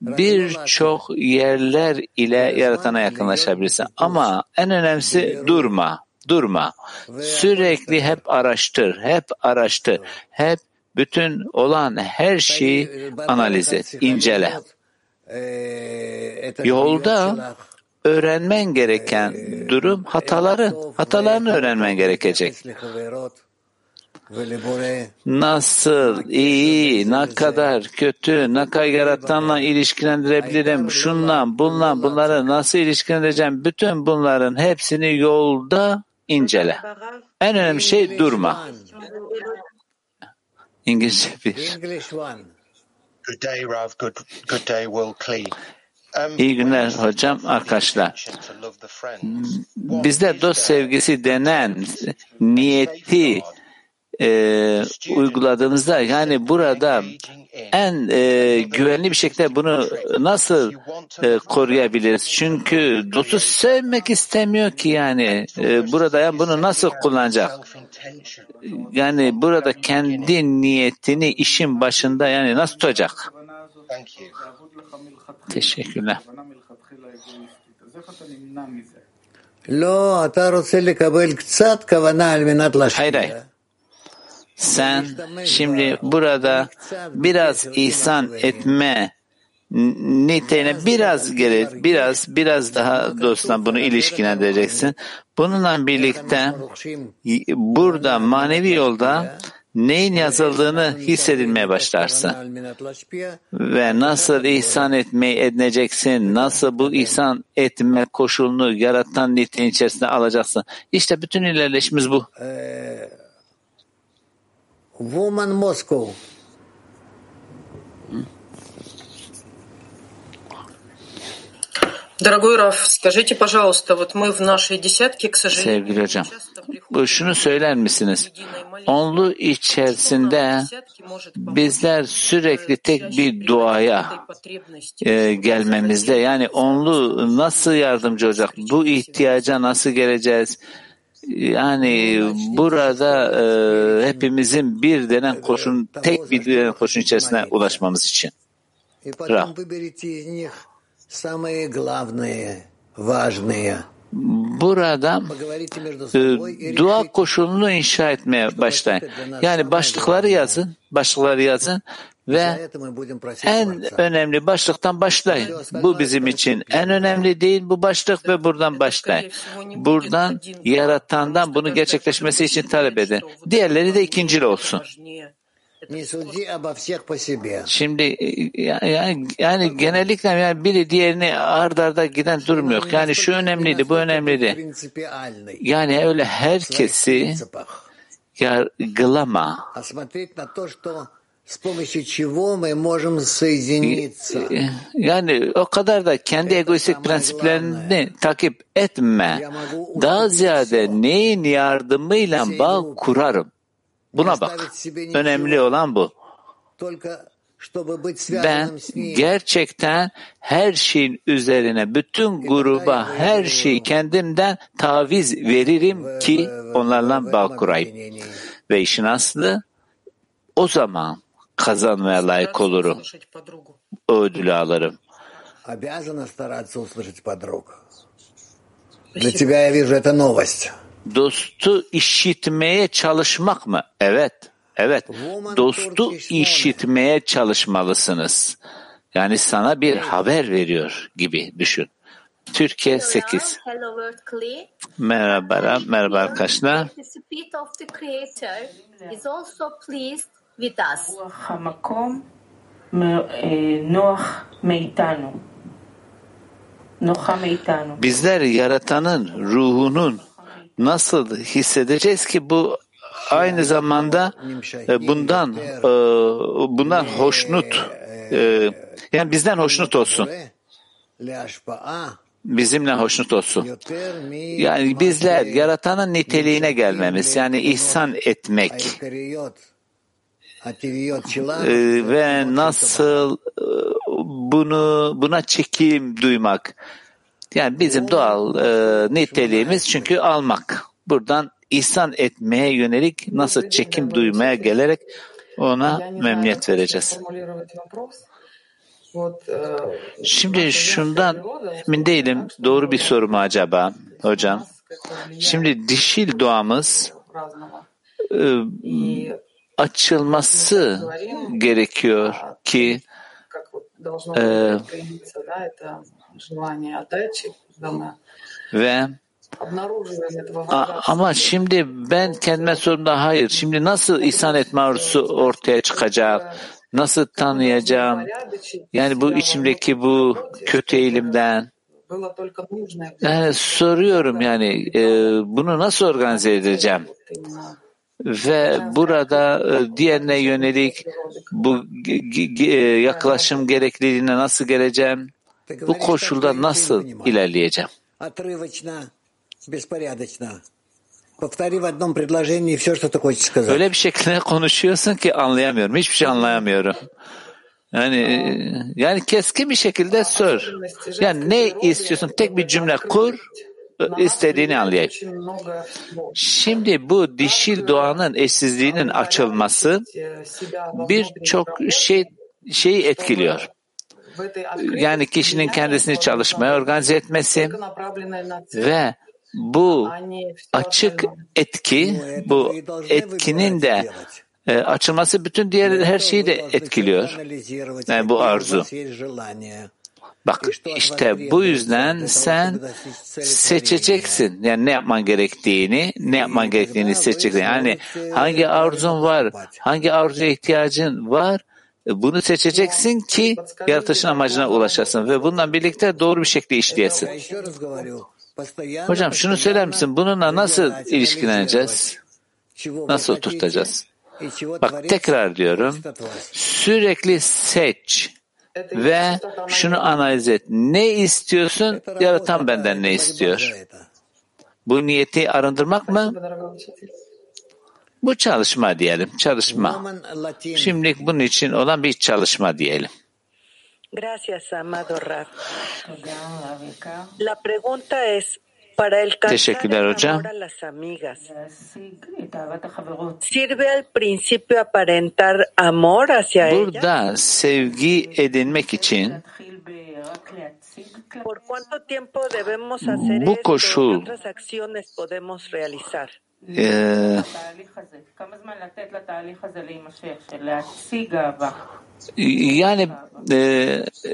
Speaker 1: birçok yerler ile yaratana yakınlaşabilirsin. Ama en önemlisi durma, durma. Sürekli hep araştır, hep araştır, hep bütün olan her şeyi analiz et, incele. Yolda öğrenmen gereken durum hataları, hatalarını öğrenmen gerekecek. Nasıl, iyi, ne kadar kötü, ne kadar yaratanla ilişkilendirebilirim, şunla, bununla, bunları nasıl ilişkilendireceğim, bütün bunların hepsini yolda incele. En önemli şey durma. İngilizce bir. İyi günler hocam, arkadaşlar. Bizde dost sevgisi denen niyeti e, uyguladığımızda yani burada en e, güvenli bir şekilde bunu nasıl e, koruyabiliriz? Çünkü dostu sevmek istemiyor ki yani e, burada yani bunu nasıl kullanacak? Yani burada kendi niyetini işin başında yani nasıl tutacak? Teşekkürler. Hayır hayır. Sen şimdi burada biraz ihsan etme niteliğine biraz geri, biraz biraz daha dostlar bunu ilişkilendireceksin. Bununla birlikte burada manevi yolda neyin yazıldığını hissedilmeye başlarsın. Ve nasıl ihsan etmeyi edineceksin, nasıl bu ihsan etme koşulunu yaratan niteliğin içerisinde alacaksın. İşte bütün ilerleşimiz bu.
Speaker 3: Woman Moscow.
Speaker 6: Дорогой Раф, скажите, пожалуйста, вот мы в нашей десятке, к сожалению,
Speaker 1: Sevgili hocam, bu şunu söyler misiniz? Onlu içerisinde bizler sürekli tek bir duaya e, gelmemizde, yani onlu nasıl yardımcı olacak? Bu ihtiyaca nasıl geleceğiz? yani burada e, hepimizin bir denen koşun, tek bir denen koşun içerisine ulaşmamız için. Ra. Burada e, dua koşulunu inşa etmeye başlayın. Yani başlıkları yazın, başlıkları yazın ve en önemli başlıktan başlayın. Bu bizim için en önemli değil bu başlık ve buradan başlayın. Buradan yaratandan bunu gerçekleşmesi için talep edin. Diğerleri de ikincil olsun. Şimdi yani, yani genellikle yani biri diğerini ard arda giden durum yok. Yani şu önemliydi, bu önemliydi. Yani öyle herkesi yargılama. Yani o kadar da kendi egoistik prensiplerini takip etme. Daha ziyade neyin yardımıyla bağ kurarım. Buna bak. Önemli olan bu. Ben gerçekten her şeyin üzerine, bütün gruba, her şeyi kendimden taviz veririm ki onlarla bağ kurayım. Ve işin aslı o zaman kazanmaya layık olurum. O ödülü alırım.
Speaker 3: Для тебя я вижу это новость.
Speaker 1: Dostu işitmeye çalışmak mı? Evet. Evet. Dostu işitmeye çalışmalısınız. Yani sana bir haber veriyor gibi düşün. Türkiye 8. Merhaba, merhaba arkadaşlar. Bizler yaratanın ruhunun nasıl hissedeceğiz ki bu aynı zamanda e, bundan e, bundan hoşnut e, yani bizden hoşnut olsun. Bizimle hoşnut olsun. Yani bizler yaratanın niteliğine gelmemiz yani ihsan etmek ve nasıl bunu buna çekim duymak. Yani bizim doğal e, niteliğimiz çünkü almak. Buradan ihsan etmeye yönelik nasıl çekim duymaya gelerek ona memnuniyet vereceğiz. Şimdi şundan emin değilim. Doğru bir soru mu acaba hocam? Şimdi dişil doğamız e, açılması gerekiyor ki e, ve ama şimdi ben kendime sorduğumda hayır. Şimdi nasıl ihsan etme arzusu ortaya çıkacak? Nasıl tanıyacağım? Yani bu içimdeki bu kötü eğilimden. Yani soruyorum yani e, bunu nasıl organize edeceğim? Ve burada e, diğerine yönelik bu e, yaklaşım gerekliliğine nasıl geleceğim? Bu koşulda nasıl ilerleyeceğim? Öyle bir şekilde konuşuyorsun ki anlayamıyorum. Hiçbir şey anlayamıyorum. Yani yani keskin bir şekilde sor. Yani ne istiyorsun? Tek bir cümle kur, istediğini anlayayım. Şimdi bu dişil doğanın eşsizliğinin açılması birçok şey şeyi etkiliyor. Yani kişinin kendisini çalışmaya organize etmesi ve bu açık etki, bu etkinin de e, açılması bütün diğer her şeyi de etkiliyor. Yani bu arzu. Bak işte bu yüzden sen seçeceksin. Yani ne yapman gerektiğini, ne yapman gerektiğini seçeceksin. Yani hangi arzun var, hangi arzuya ihtiyacın var, bunu seçeceksin ki yaratışın amacına ulaşasın ve bundan birlikte doğru bir şekilde işleyesin. Hocam şunu söyler misin? Bununla nasıl ilişkileneceğiz? Nasıl oturtacağız? Bak tekrar diyorum. Sürekli seç ve şunu analiz et. Ne istiyorsun? Yaratan benden ne istiyor? Bu niyeti arındırmak mı? Bu çalışma diyelim. Çalışma. Şimdilik bunun için olan bir çalışma diyelim.
Speaker 12: Gracias, amado Raf. La pregunta es, para el
Speaker 1: cantar el amor
Speaker 12: a las amigas. Sirve al principio aparentar amor hacia ellas. ¿Por cuánto tiempo debemos hacer esto? Otras acciones podemos realizar?
Speaker 1: E, yani e,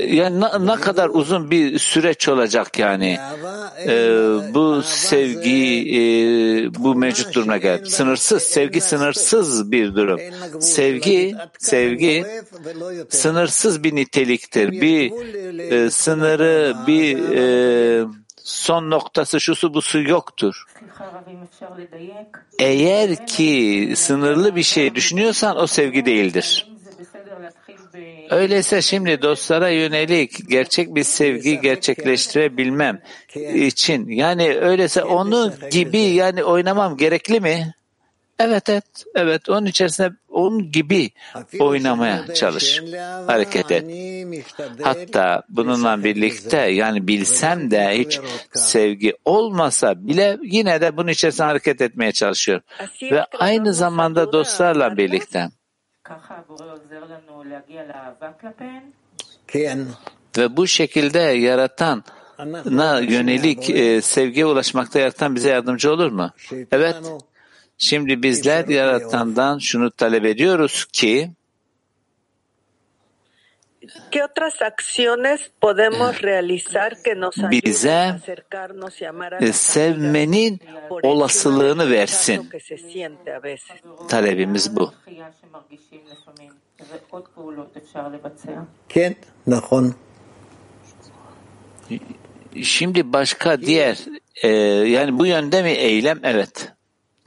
Speaker 1: yani ne, ne kadar uzun bir süreç olacak yani. e, bu sevgi e, bu mevcut duruma gel. sınırsız sevgi sınırsız bir durum. sevgi sevgi sınırsız bir niteliktir. bir e, sınırı bir e, son noktası şusu busu yoktur. Eğer ki sınırlı bir şey düşünüyorsan o sevgi değildir. Öyleyse şimdi dostlara yönelik gerçek bir sevgi gerçekleştirebilmem için yani öyleyse onu gibi yani oynamam gerekli mi? Evet evet evet onun içerisinde onun gibi oynamaya çalış. Hareket et. Hatta bununla birlikte yani bilsem de hiç sevgi olmasa bile yine de bunun içerisinde hareket etmeye çalışıyorum. Ve aynı zamanda dostlarla birlikte. Ve bu şekilde yaratan na yönelik e, sevgiye ulaşmakta yaratan bize yardımcı olur mu? Evet. Şimdi bizler yaratandan şunu talep ediyoruz ki
Speaker 12: ¿Qué otras acciones podemos eh, realizar que nos
Speaker 1: bize
Speaker 12: acercarnos y amar a eh,
Speaker 1: sevmenin olasılığını versin. Talebimiz bu.
Speaker 3: Ken, nahon.
Speaker 1: Şimdi başka diğer e, yani bu yönde mi eylem? Evet.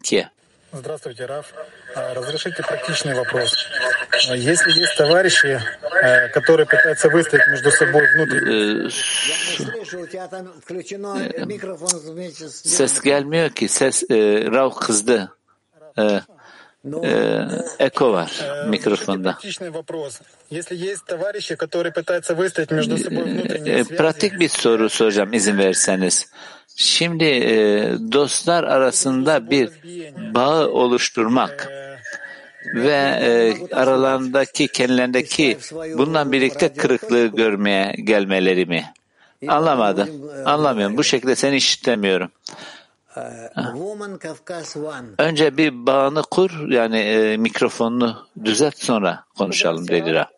Speaker 1: Ki.
Speaker 13: Здравствуйте, Раф. Разрешите практичный вопрос. Если есть товарищи, которые пытаются выстоять между собой внутренне...
Speaker 1: Ses gelmiyor ki. Ses e, Rav kızdı. E, e, eko var. E, pratik bir soru soracağım izin verirseniz. Şimdi e, dostlar arasında bir bağ oluşturmak ve e, aralarındaki kendilerindeki bundan birlikte kırıklığı görmeye gelmeleri mi? Anlamadım. Anlamıyorum. Bu şekilde seni işitemiyorum. Önce bir bağını kur, yani e, mikrofonunu düzelt sonra konuşalım dedi Ra.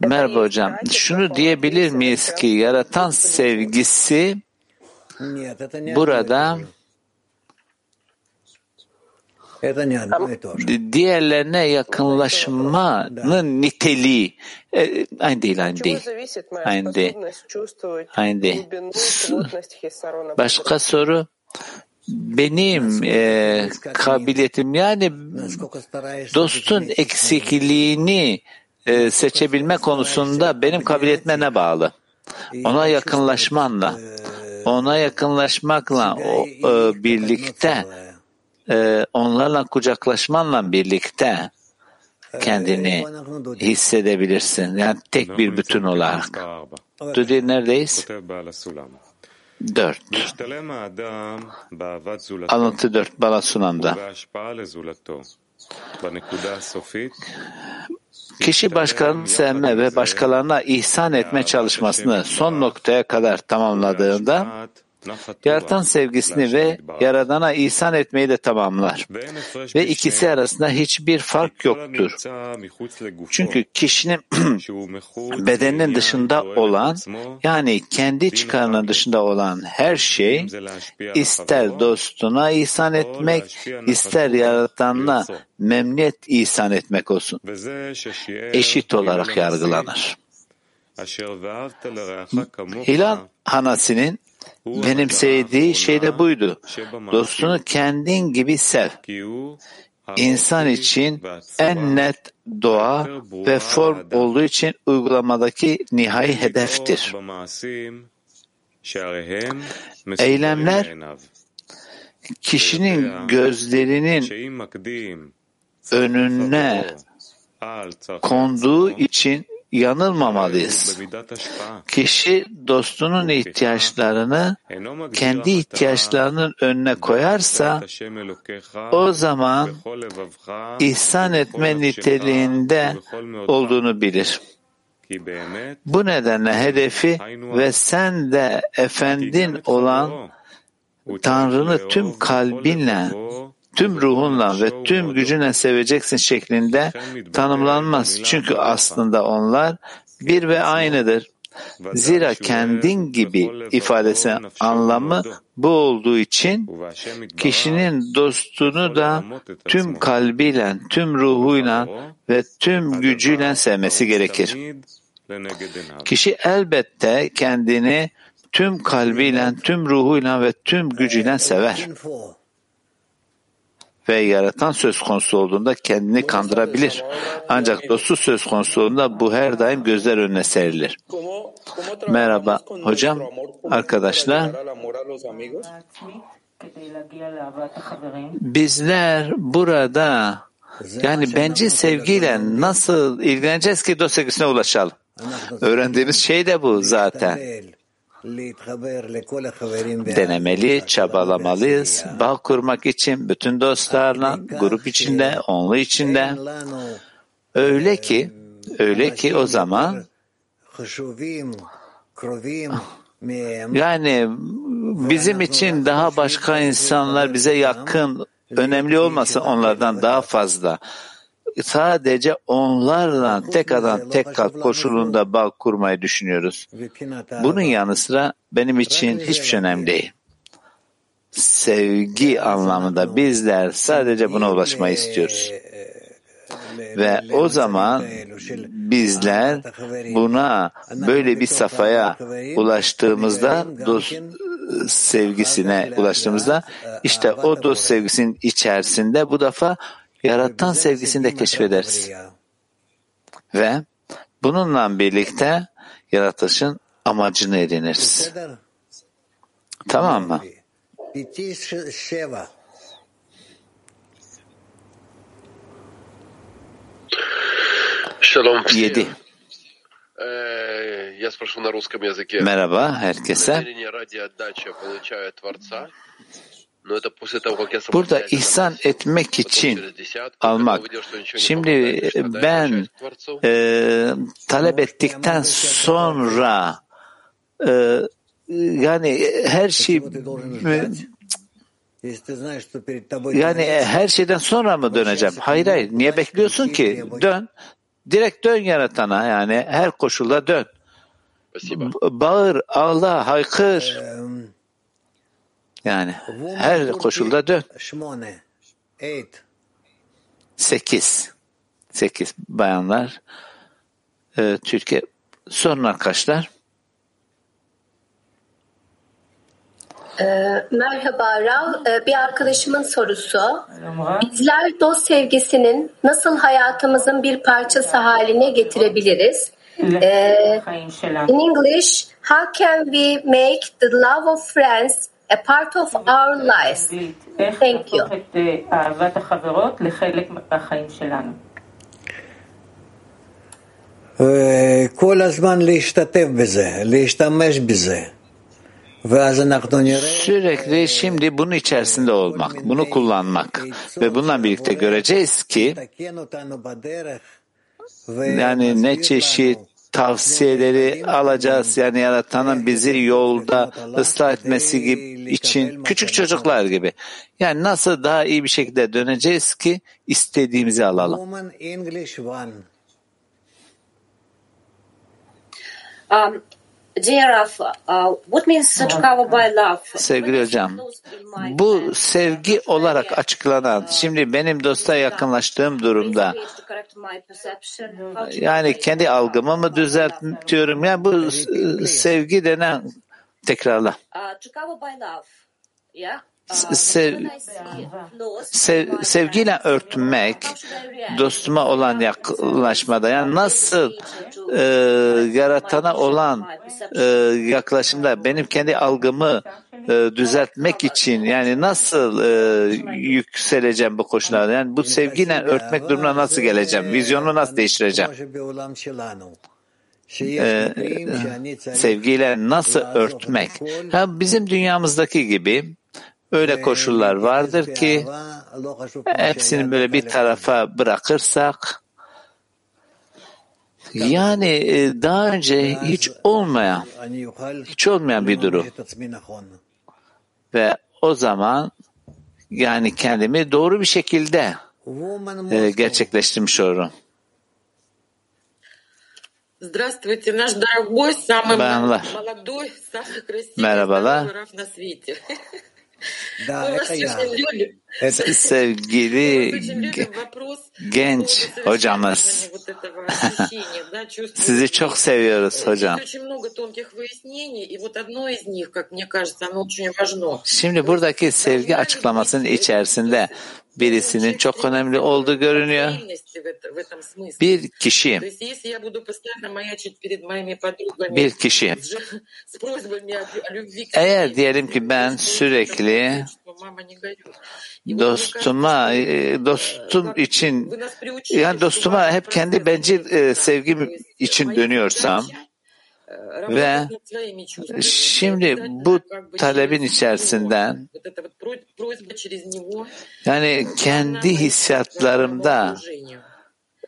Speaker 1: Merhaba hocam. Şunu diyebilir miyiz ki yaratan sevgisi burada diğerlerine yakınlaşmanın niteliği e, aynı değil, aynı değil. Aynı değil. Aynı değil. Başka soru benim e, kabiliyetim yani dostun eksikliğini e, seçebilme konusunda benim kabiliyetime ne bağlı? Ona yakınlaşmanla, ona yakınlaşmakla o, e, birlikte, e, onlarla kucaklaşmanla birlikte kendini hissedebilirsin. Yani tek bir bütün olarak. Dudi neredeyiz? Dört. Alıntı dört. Balasunam'da. Kişi başkalarını sevme ve başkalarına ihsan etme çalışmasını son noktaya kadar tamamladığında yaratan sevgisini ve Yaradan'a ihsan etmeyi de tamamlar. Ve ikisi arasında hiçbir fark yoktur. Çünkü kişinin bedeninin dışında olan yani kendi çıkarının dışında olan her şey ister dostuna ihsan etmek, ister Yaratan'la memnuniyet ihsan etmek olsun. Eşit olarak yargılanır. Hilal Hanasi'nin benim sevdiği şey de buydu. Dostunu kendin gibi sev. İnsan için en net doğa ve form olduğu için uygulamadaki nihai hedeftir. Eylemler kişinin gözlerinin önüne konduğu için yanılmamalıyız. Kişi dostunun ihtiyaçlarını kendi ihtiyaçlarının önüne koyarsa o zaman ihsan etme niteliğinde olduğunu bilir. Bu nedenle hedefi ve sen de efendin olan Tanrı'nı tüm kalbinle tüm ruhunla ve tüm gücünle seveceksin şeklinde tanımlanmaz. Çünkü aslında onlar bir ve aynıdır. Zira kendin gibi ifadesinin anlamı bu olduğu için kişinin dostunu da tüm kalbiyle, tüm ruhuyla ve tüm gücüyle sevmesi gerekir. Kişi elbette kendini tüm kalbiyle, tüm ruhuyla ve tüm gücüyle sever ve yaratan söz konusu olduğunda kendini kandırabilir. Ancak dostu söz konusu olduğunda bu her daim gözler önüne serilir. Merhaba hocam, arkadaşlar. Bizler burada yani bence sevgiyle nasıl ilgileneceğiz ki dost ulaşalım? Öğrendiğimiz şey de bu zaten. Denemeli, çabalamalıyız. Bağ kurmak için bütün dostlarla, grup içinde, onlu içinde. Öyle ki, öyle ki o zaman yani bizim için daha başka insanlar bize yakın, önemli olmasın onlardan daha fazla sadece onlarla tek adam tek kalp koşulunda bağ kurmayı düşünüyoruz. Bunun yanı sıra benim için hiçbir şey önemli değil. Sevgi anlamında bizler sadece buna ulaşmayı istiyoruz. Ve o zaman bizler buna böyle bir safhaya ulaştığımızda dost sevgisine ulaştığımızda işte o dost sevgisinin içerisinde bu defa yaratan sevgisini de keşfederiz. Ve bununla birlikte yaratışın amacını ediniriz. Tamam mı?
Speaker 14: Шалом
Speaker 1: Yedi.
Speaker 14: Э, Я спрошу на русском языке.
Speaker 1: Merhaba herkese. Burada ihsan etmek için almak. Şimdi ben e, talep ettikten sonra e, yani her şey yani her şeyden sonra mı döneceğim? Hayır hayır. Niye bekliyorsun ki? Dön. Direkt dön yaratana yani her koşulda dön. Bağır, ağla, haykır. Yani her koşulda dön. Sekiz. Sekiz bayanlar. Ee, Türkiye. Sorun arkadaşlar.
Speaker 9: Ee, merhaba Rav. Ee, bir arkadaşımın sorusu. Bizler dost sevgisinin nasıl hayatımızın bir parçası haline getirebiliriz? İn English, how can we make the love of friends a part of our lives? Thank you.
Speaker 3: כל הזמן להשתתף בזה, להשתמש בזה.
Speaker 1: Sürekli şimdi bunun içerisinde olmak, bunu kullanmak ve bununla birlikte göreceğiz ki yani ne çeşit tavsiyeleri alacağız. yani yaratanın bizi yolda ıslah etmesi gibi için küçük çocuklar gibi. Yani nasıl daha iyi bir şekilde döneceğiz ki istediğimizi alalım.
Speaker 15: Um,
Speaker 1: Sevgili hocam, bu sevgi olarak açıklanan, şimdi benim dosta yakınlaştığım durumda, yani kendi algımı mı düzeltiyorum? Yani bu sevgi denen, tekrarla. Sev, sev, sevgiyle örtmek, dostuma olan yaklaşmada, yani nasıl e, yaratana olan e, yaklaşımda benim kendi algımı e, düzeltmek için yani nasıl e, yükseleceğim bu koşullarda? Yani bu sevgiyle örtmek durumuna nasıl geleceğim? Vizyonu nasıl değiştireceğim? Ee, sevgiyle nasıl örtmek? Ha, bizim dünyamızdaki gibi öyle koşullar vardır ki hepsini böyle bir tarafa bırakırsak yani daha önce hiç olmayan hiç olmayan bir durum ve o zaman yani kendimi doğru bir şekilde gerçekleştirmiş olurum.
Speaker 16: Здравствуйте, наш дорогой, самый
Speaker 1: Bayanlar.
Speaker 16: молодой, самый красивый
Speaker 1: Merhabalar.
Speaker 3: Да,
Speaker 16: ну,
Speaker 3: это я.
Speaker 1: люди, Sevgili genç hocamız, sizi çok seviyoruz hocam. Şimdi buradaki sevgi açıklamasının içerisinde birisinin çok önemli olduğu görünüyor. Bir kişi. Bir kişi. eğer diyelim ki ben sürekli dostuma e, e, dostum için yani dostuma hep kendi bencil e, sevgim için dönüyorsam ve şimdi bu talebin içerisinden yani kendi hissiyatlarımda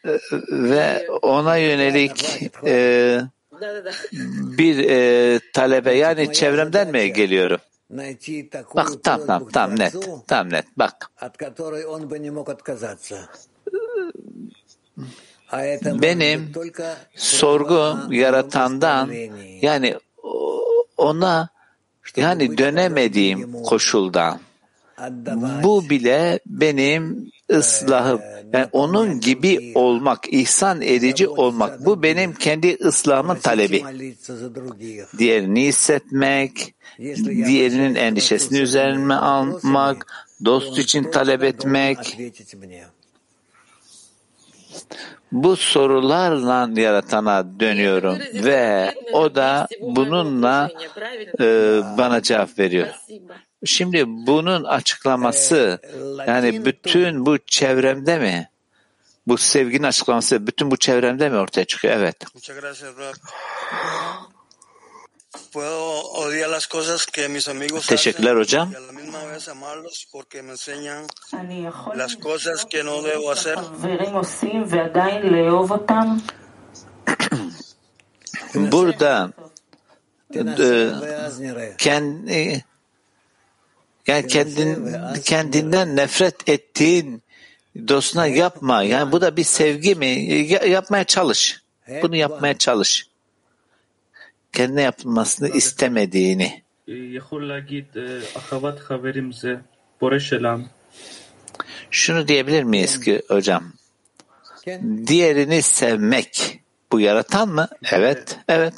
Speaker 1: ee, ve ona yönelik e, bir e, talebe yani çevremden mi geliyorum? Bak tam tam tam net. Tam net. Bak. Benim sorgu yaratandan yani ona yani dönemediğim koşuldan bu bile benim ıslahım. Yani onun gibi olmak, ihsan edici olmak. Bu benim kendi ıslahımın talebi. Diğerini hissetmek, diğerinin endişesini üzerime almak, dost için talep etmek. Bu sorularla yaratana dönüyorum ve o da bununla e, bana cevap veriyor. Şimdi bunun açıklaması yani bütün bu çevremde mi? Bu sevginin açıklaması bütün bu çevremde mi ortaya çıkıyor? Evet. Teşekkürler hocam. Burada e, kendi yani kendin, kendinden nefret ettiğin dostuna yapma. Yani bu da bir sevgi mi? Yapmaya çalış. Bunu yapmaya çalış. Kendine yapılmasını istemediğini. Şunu diyebilir miyiz ki hocam? Diğerini sevmek. Bu yaratan mı? Evet, evet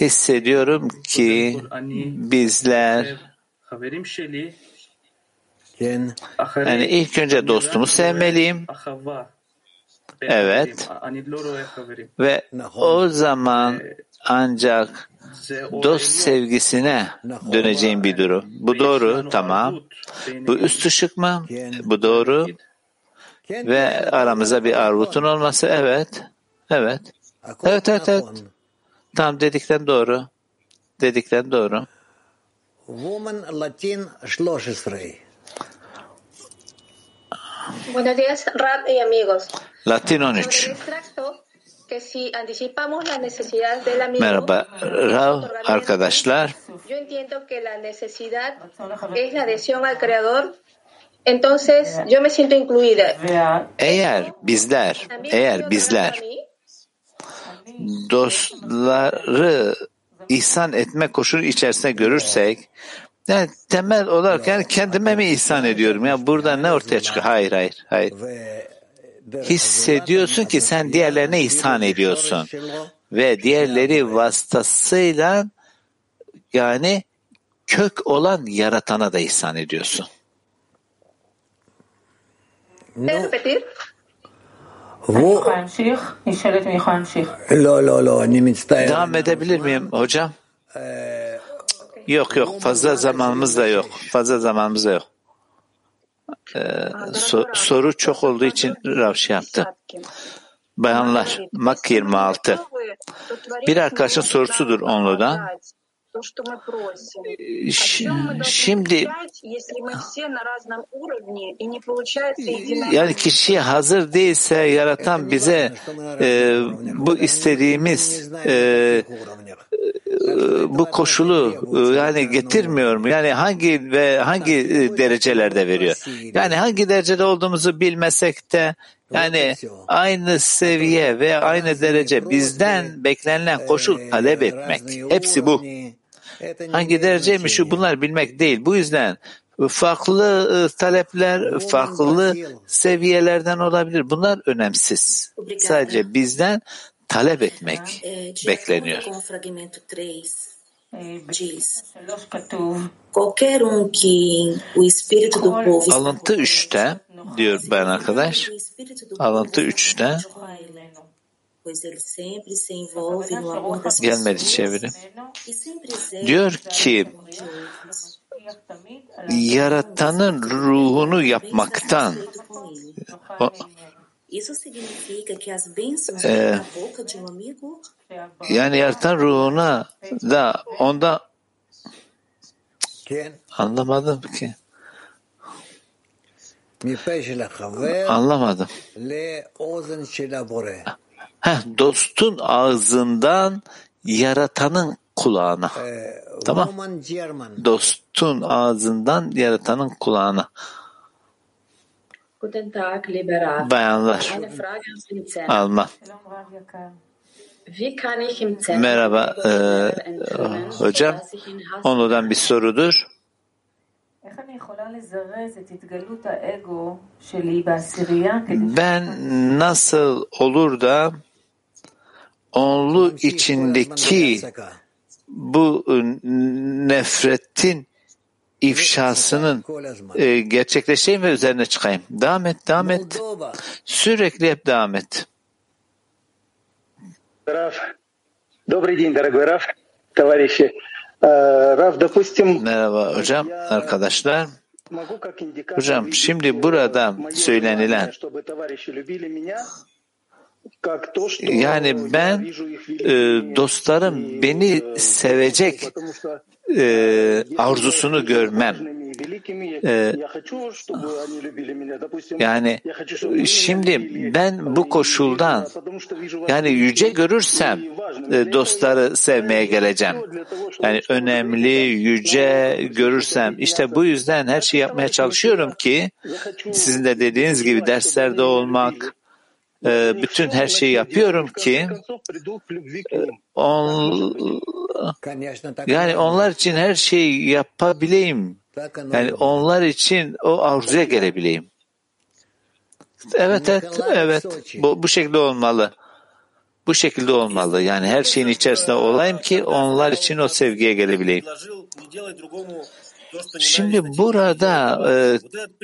Speaker 1: hissediyorum ki bizler yani ilk önce dostumu sevmeliyim. Evet. Ve o zaman ancak dost sevgisine döneceğim bir durum. Bu doğru, tamam. Bu üst ışık mı? Bu doğru. Ve aramızda bir arvutun olması, evet. Evet. Evet, evet, evet. Tamam dedikten doğru. Dedikten doğru.
Speaker 3: Woman Latin 13.
Speaker 9: Buenos días, Rab y amigos.
Speaker 1: Latin 13. Merhaba Rav arkadaşlar.
Speaker 9: Yo entiendo que la necesidad es la adhesión al creador. Entonces yo me siento incluida.
Speaker 1: Eğer bizler, eğer bizler dostları ihsan etme koşulu içerisinde görürsek yani temel olarak yani kendime mi ihsan ediyorum ya burada ne ortaya çıkıyor? Hayır hayır hayır. Hissediyorsun ki sen diğerlerine ihsan ediyorsun ve diğerleri vasıtasıyla yani kök olan yaratana da ihsan ediyorsun.
Speaker 3: No. Bu... Lo, lo, lo,
Speaker 1: Devam edebilir miyim hocam? Yok yok fazla zamanımız da yok. Fazla zamanımız da yok. Ee, so, soru çok olduğu için Rav şey yaptı. Bayanlar, Mak 26. Bir arkadaşın sorusudur onludan. Şimdi yani kişi hazır değilse yaratan bize e, bu istediğimiz e, bu koşulu yani getirmiyor mu? Yani hangi ve hangi derecelerde veriyor? Yani hangi derecede olduğumuzu bilmesek de yani aynı seviye ve aynı derece bizden beklenilen koşul talep etmek. Hepsi bu. Hangi dereceymiş şu bunlar bilmek değil. Bu yüzden farklı talepler farklı seviyelerden olabilir. Bunlar önemsiz. Sadece bizden talep etmek bekleniyor. Alıntı 3'te diyor ben arkadaş. Alıntı 3'te gelmedi çeviri. Diyor ki yaratanın ruhunu yapmaktan o, e, yani yaratan ruhuna da onda anlamadım ki. Anlamadım. Heh, dostun ağzından yaratanın kulağına. Tamam. Dostun ağzından yaratanın kulağına. Bayanlar. Alman. Merhaba e, hocam. Onludan bir sorudur. Ben nasıl olur da onlu içindeki bu nefretin ifşasının e, gerçekleşeyim ve üzerine çıkayım. Devam et, devam et. Sürekli hep devam et.
Speaker 15: Раф. Добрый день, дорогой Раф, товарищи. Раф, допустим...
Speaker 1: Merhaba hocam, arkadaşlar. Hocam şimdi burada söylenilen yani ben e, dostlarım beni sevecek e, arzusunu görmem. E, yani şimdi ben bu koşuldan yani yüce görürsem e, dostları sevmeye geleceğim. Yani önemli, yüce görürsem işte bu yüzden her şeyi yapmaya çalışıyorum ki sizin de dediğiniz gibi derslerde olmak, bütün her şeyi yapıyorum ki on, yani onlar için her şeyi yapabileyim. Yani onlar için o arzuya gelebileyim. Evet, evet, evet. Bu, bu şekilde olmalı. Bu şekilde olmalı. Yani her şeyin içerisinde olayım ki onlar için o sevgiye gelebileyim. Şimdi burada e,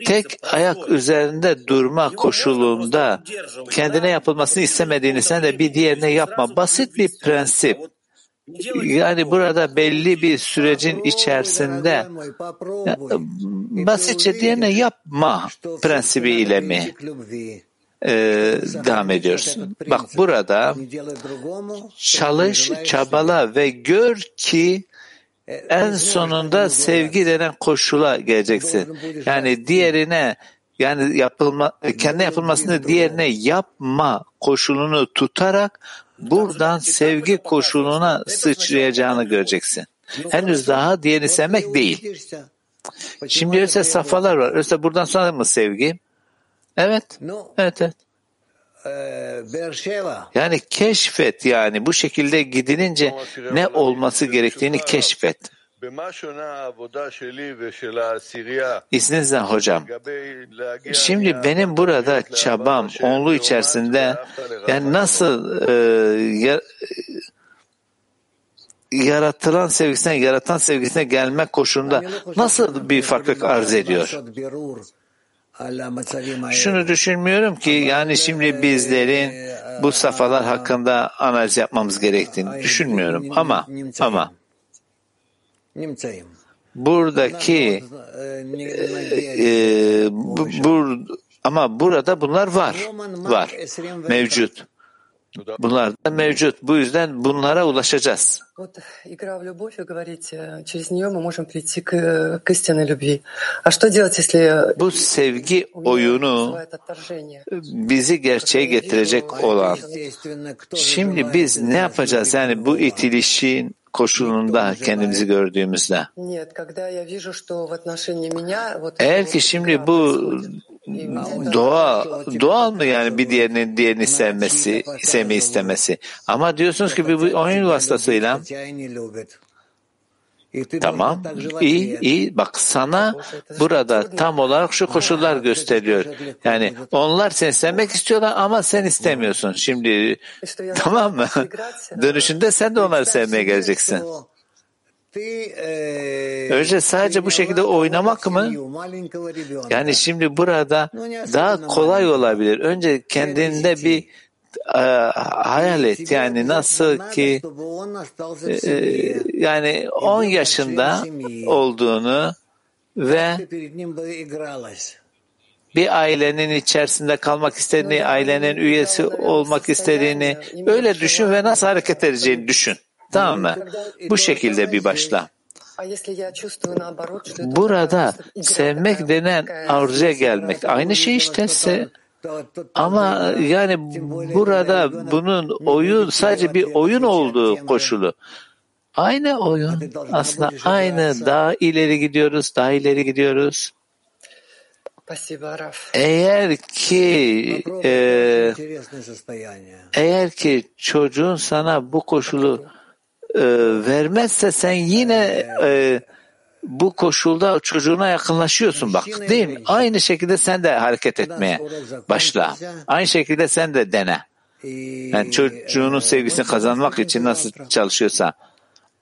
Speaker 1: tek ayak üzerinde durma koşulunda kendine yapılmasını istemediğini sen de bir diğerine yapma. Basit bir prensip. Yani burada belli bir sürecin içerisinde basitçe diğerine yapma prensibi ile mi e, devam ediyorsun? Bak burada çalış, çabala ve gör ki en sonunda sevgi denen koşula geleceksin. Yani diğerine yani yapılma, kendi yapılmasını diğerine yapma koşulunu tutarak buradan sevgi koşuluna sıçrayacağını göreceksin. Henüz daha diğerini sevmek değil. Şimdi öyleyse safhalar var. Öyleyse buradan sonra mı sevgi? Evet. Evet, evet. Yani keşfet yani bu şekilde gidilince ne olması gerektiğini keşfet. İzninizle hocam. Şimdi benim burada çabam onlu içerisinde yani nasıl e, yaratılan sevgisine, yaratan sevgisine gelmek koşulunda nasıl bir farklılık arz ediyor? Şunu düşünmüyorum ki yani şimdi bizlerin bu safhalar hakkında analiz yapmamız gerektiğini düşünmüyorum. ama ama buradaki e, bu, bu, ama burada bunlar var var mevcut Bunlar da mevcut. Bu yüzden bunlara ulaşacağız. Bu sevgi oyunu bizi gerçeğe getirecek olan. Şimdi biz ne yapacağız? Yani bu itilişin koşulunda kendimizi gördüğümüzde. Eğer ki şimdi bu doğa doğal mı yani bir diğerinin diğerini sevmesi, sevmeyi istemesi? Ama diyorsunuz ki bir oyun vasıtasıyla Tamam, iyi, iyi. Bak sana burada tam olarak şu koşullar gösteriyor. Yani onlar seni sevmek istiyorlar ama sen istemiyorsun. Şimdi tamam mı? Dönüşünde sen de onları sevmeye geleceksin. Önce sadece bu şekilde oynamak mı? Yani şimdi burada daha kolay olabilir. Önce kendinde bir e, hayal et yani nasıl ki e, yani 10 yaşında olduğunu ve bir ailenin içerisinde kalmak istediğini, ailenin üyesi olmak istediğini öyle düşün ve nasıl hareket edeceğini düşün. Tamam mı? Bu şekilde bir başla. Burada sevmek denen arzuya gelmek. Aynı şey işte. Ama yani burada bunun oyun sadece bir oyun olduğu koşulu. Aynı oyun. Aslında aynı. Daha ileri gidiyoruz, daha ileri gidiyoruz.
Speaker 17: Eğer ki e, eğer ki çocuğun sana bu koşulu e, vermezse sen yine e, bu koşulda çocuğuna yakınlaşıyorsun bak değil mi? Aynı şekilde sen de hareket etmeye başla. Aynı şekilde sen de dene. Yani çocuğunun sevgisini kazanmak için nasıl çalışıyorsa.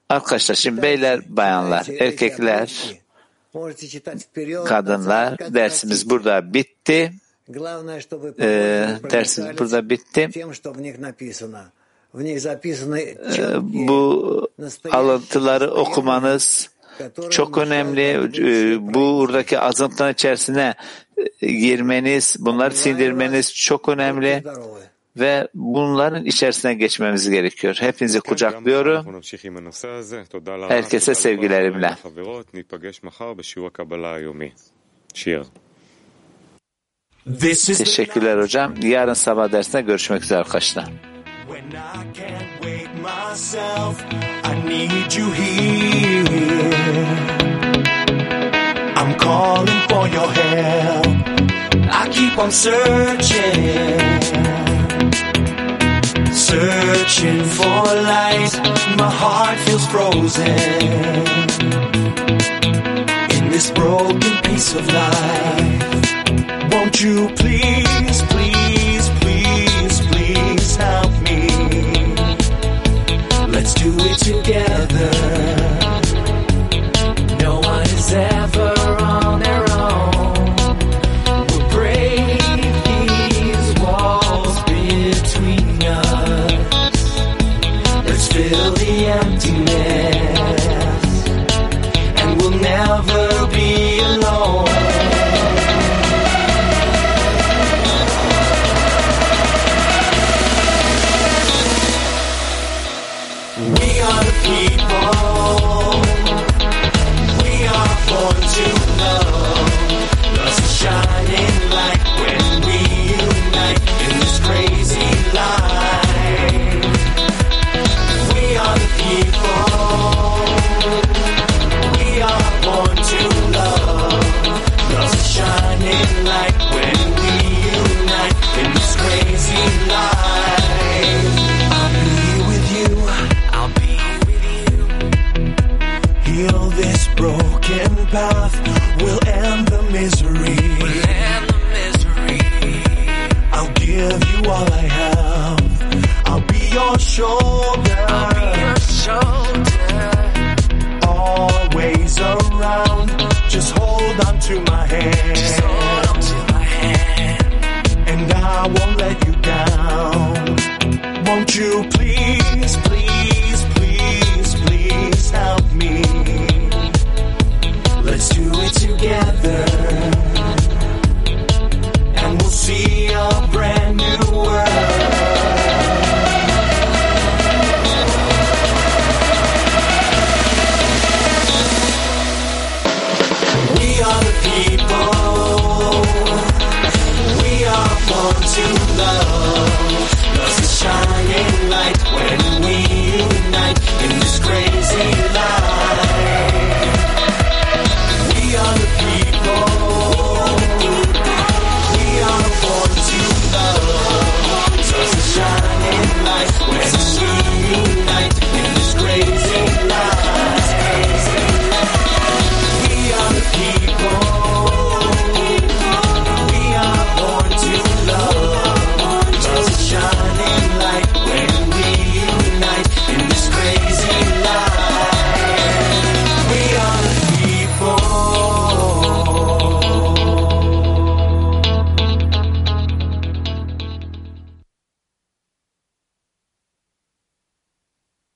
Speaker 17: Arkadaşlar şimdi beyler, bayanlar, erkekler, kadınlar dersimiz burada bitti. Ee, dersimiz burada bitti. Ee, bu alıntıları okumanız çok önemli. Ee, buradaki azıntıların içerisine girmeniz, bunları sindirmeniz çok önemli ve bunların içerisine geçmemiz gerekiyor. Hepinizi kucaklıyorum. Herkese sevgilerimle. Teşekkürler hocam. Yarın sabah dersinde görüşmek üzere arkadaşlar. I'm calling for your help. I keep on searching. Searching for light, my heart feels frozen in this broken piece of life. Won't you please, please, Let's do it together. No one is ever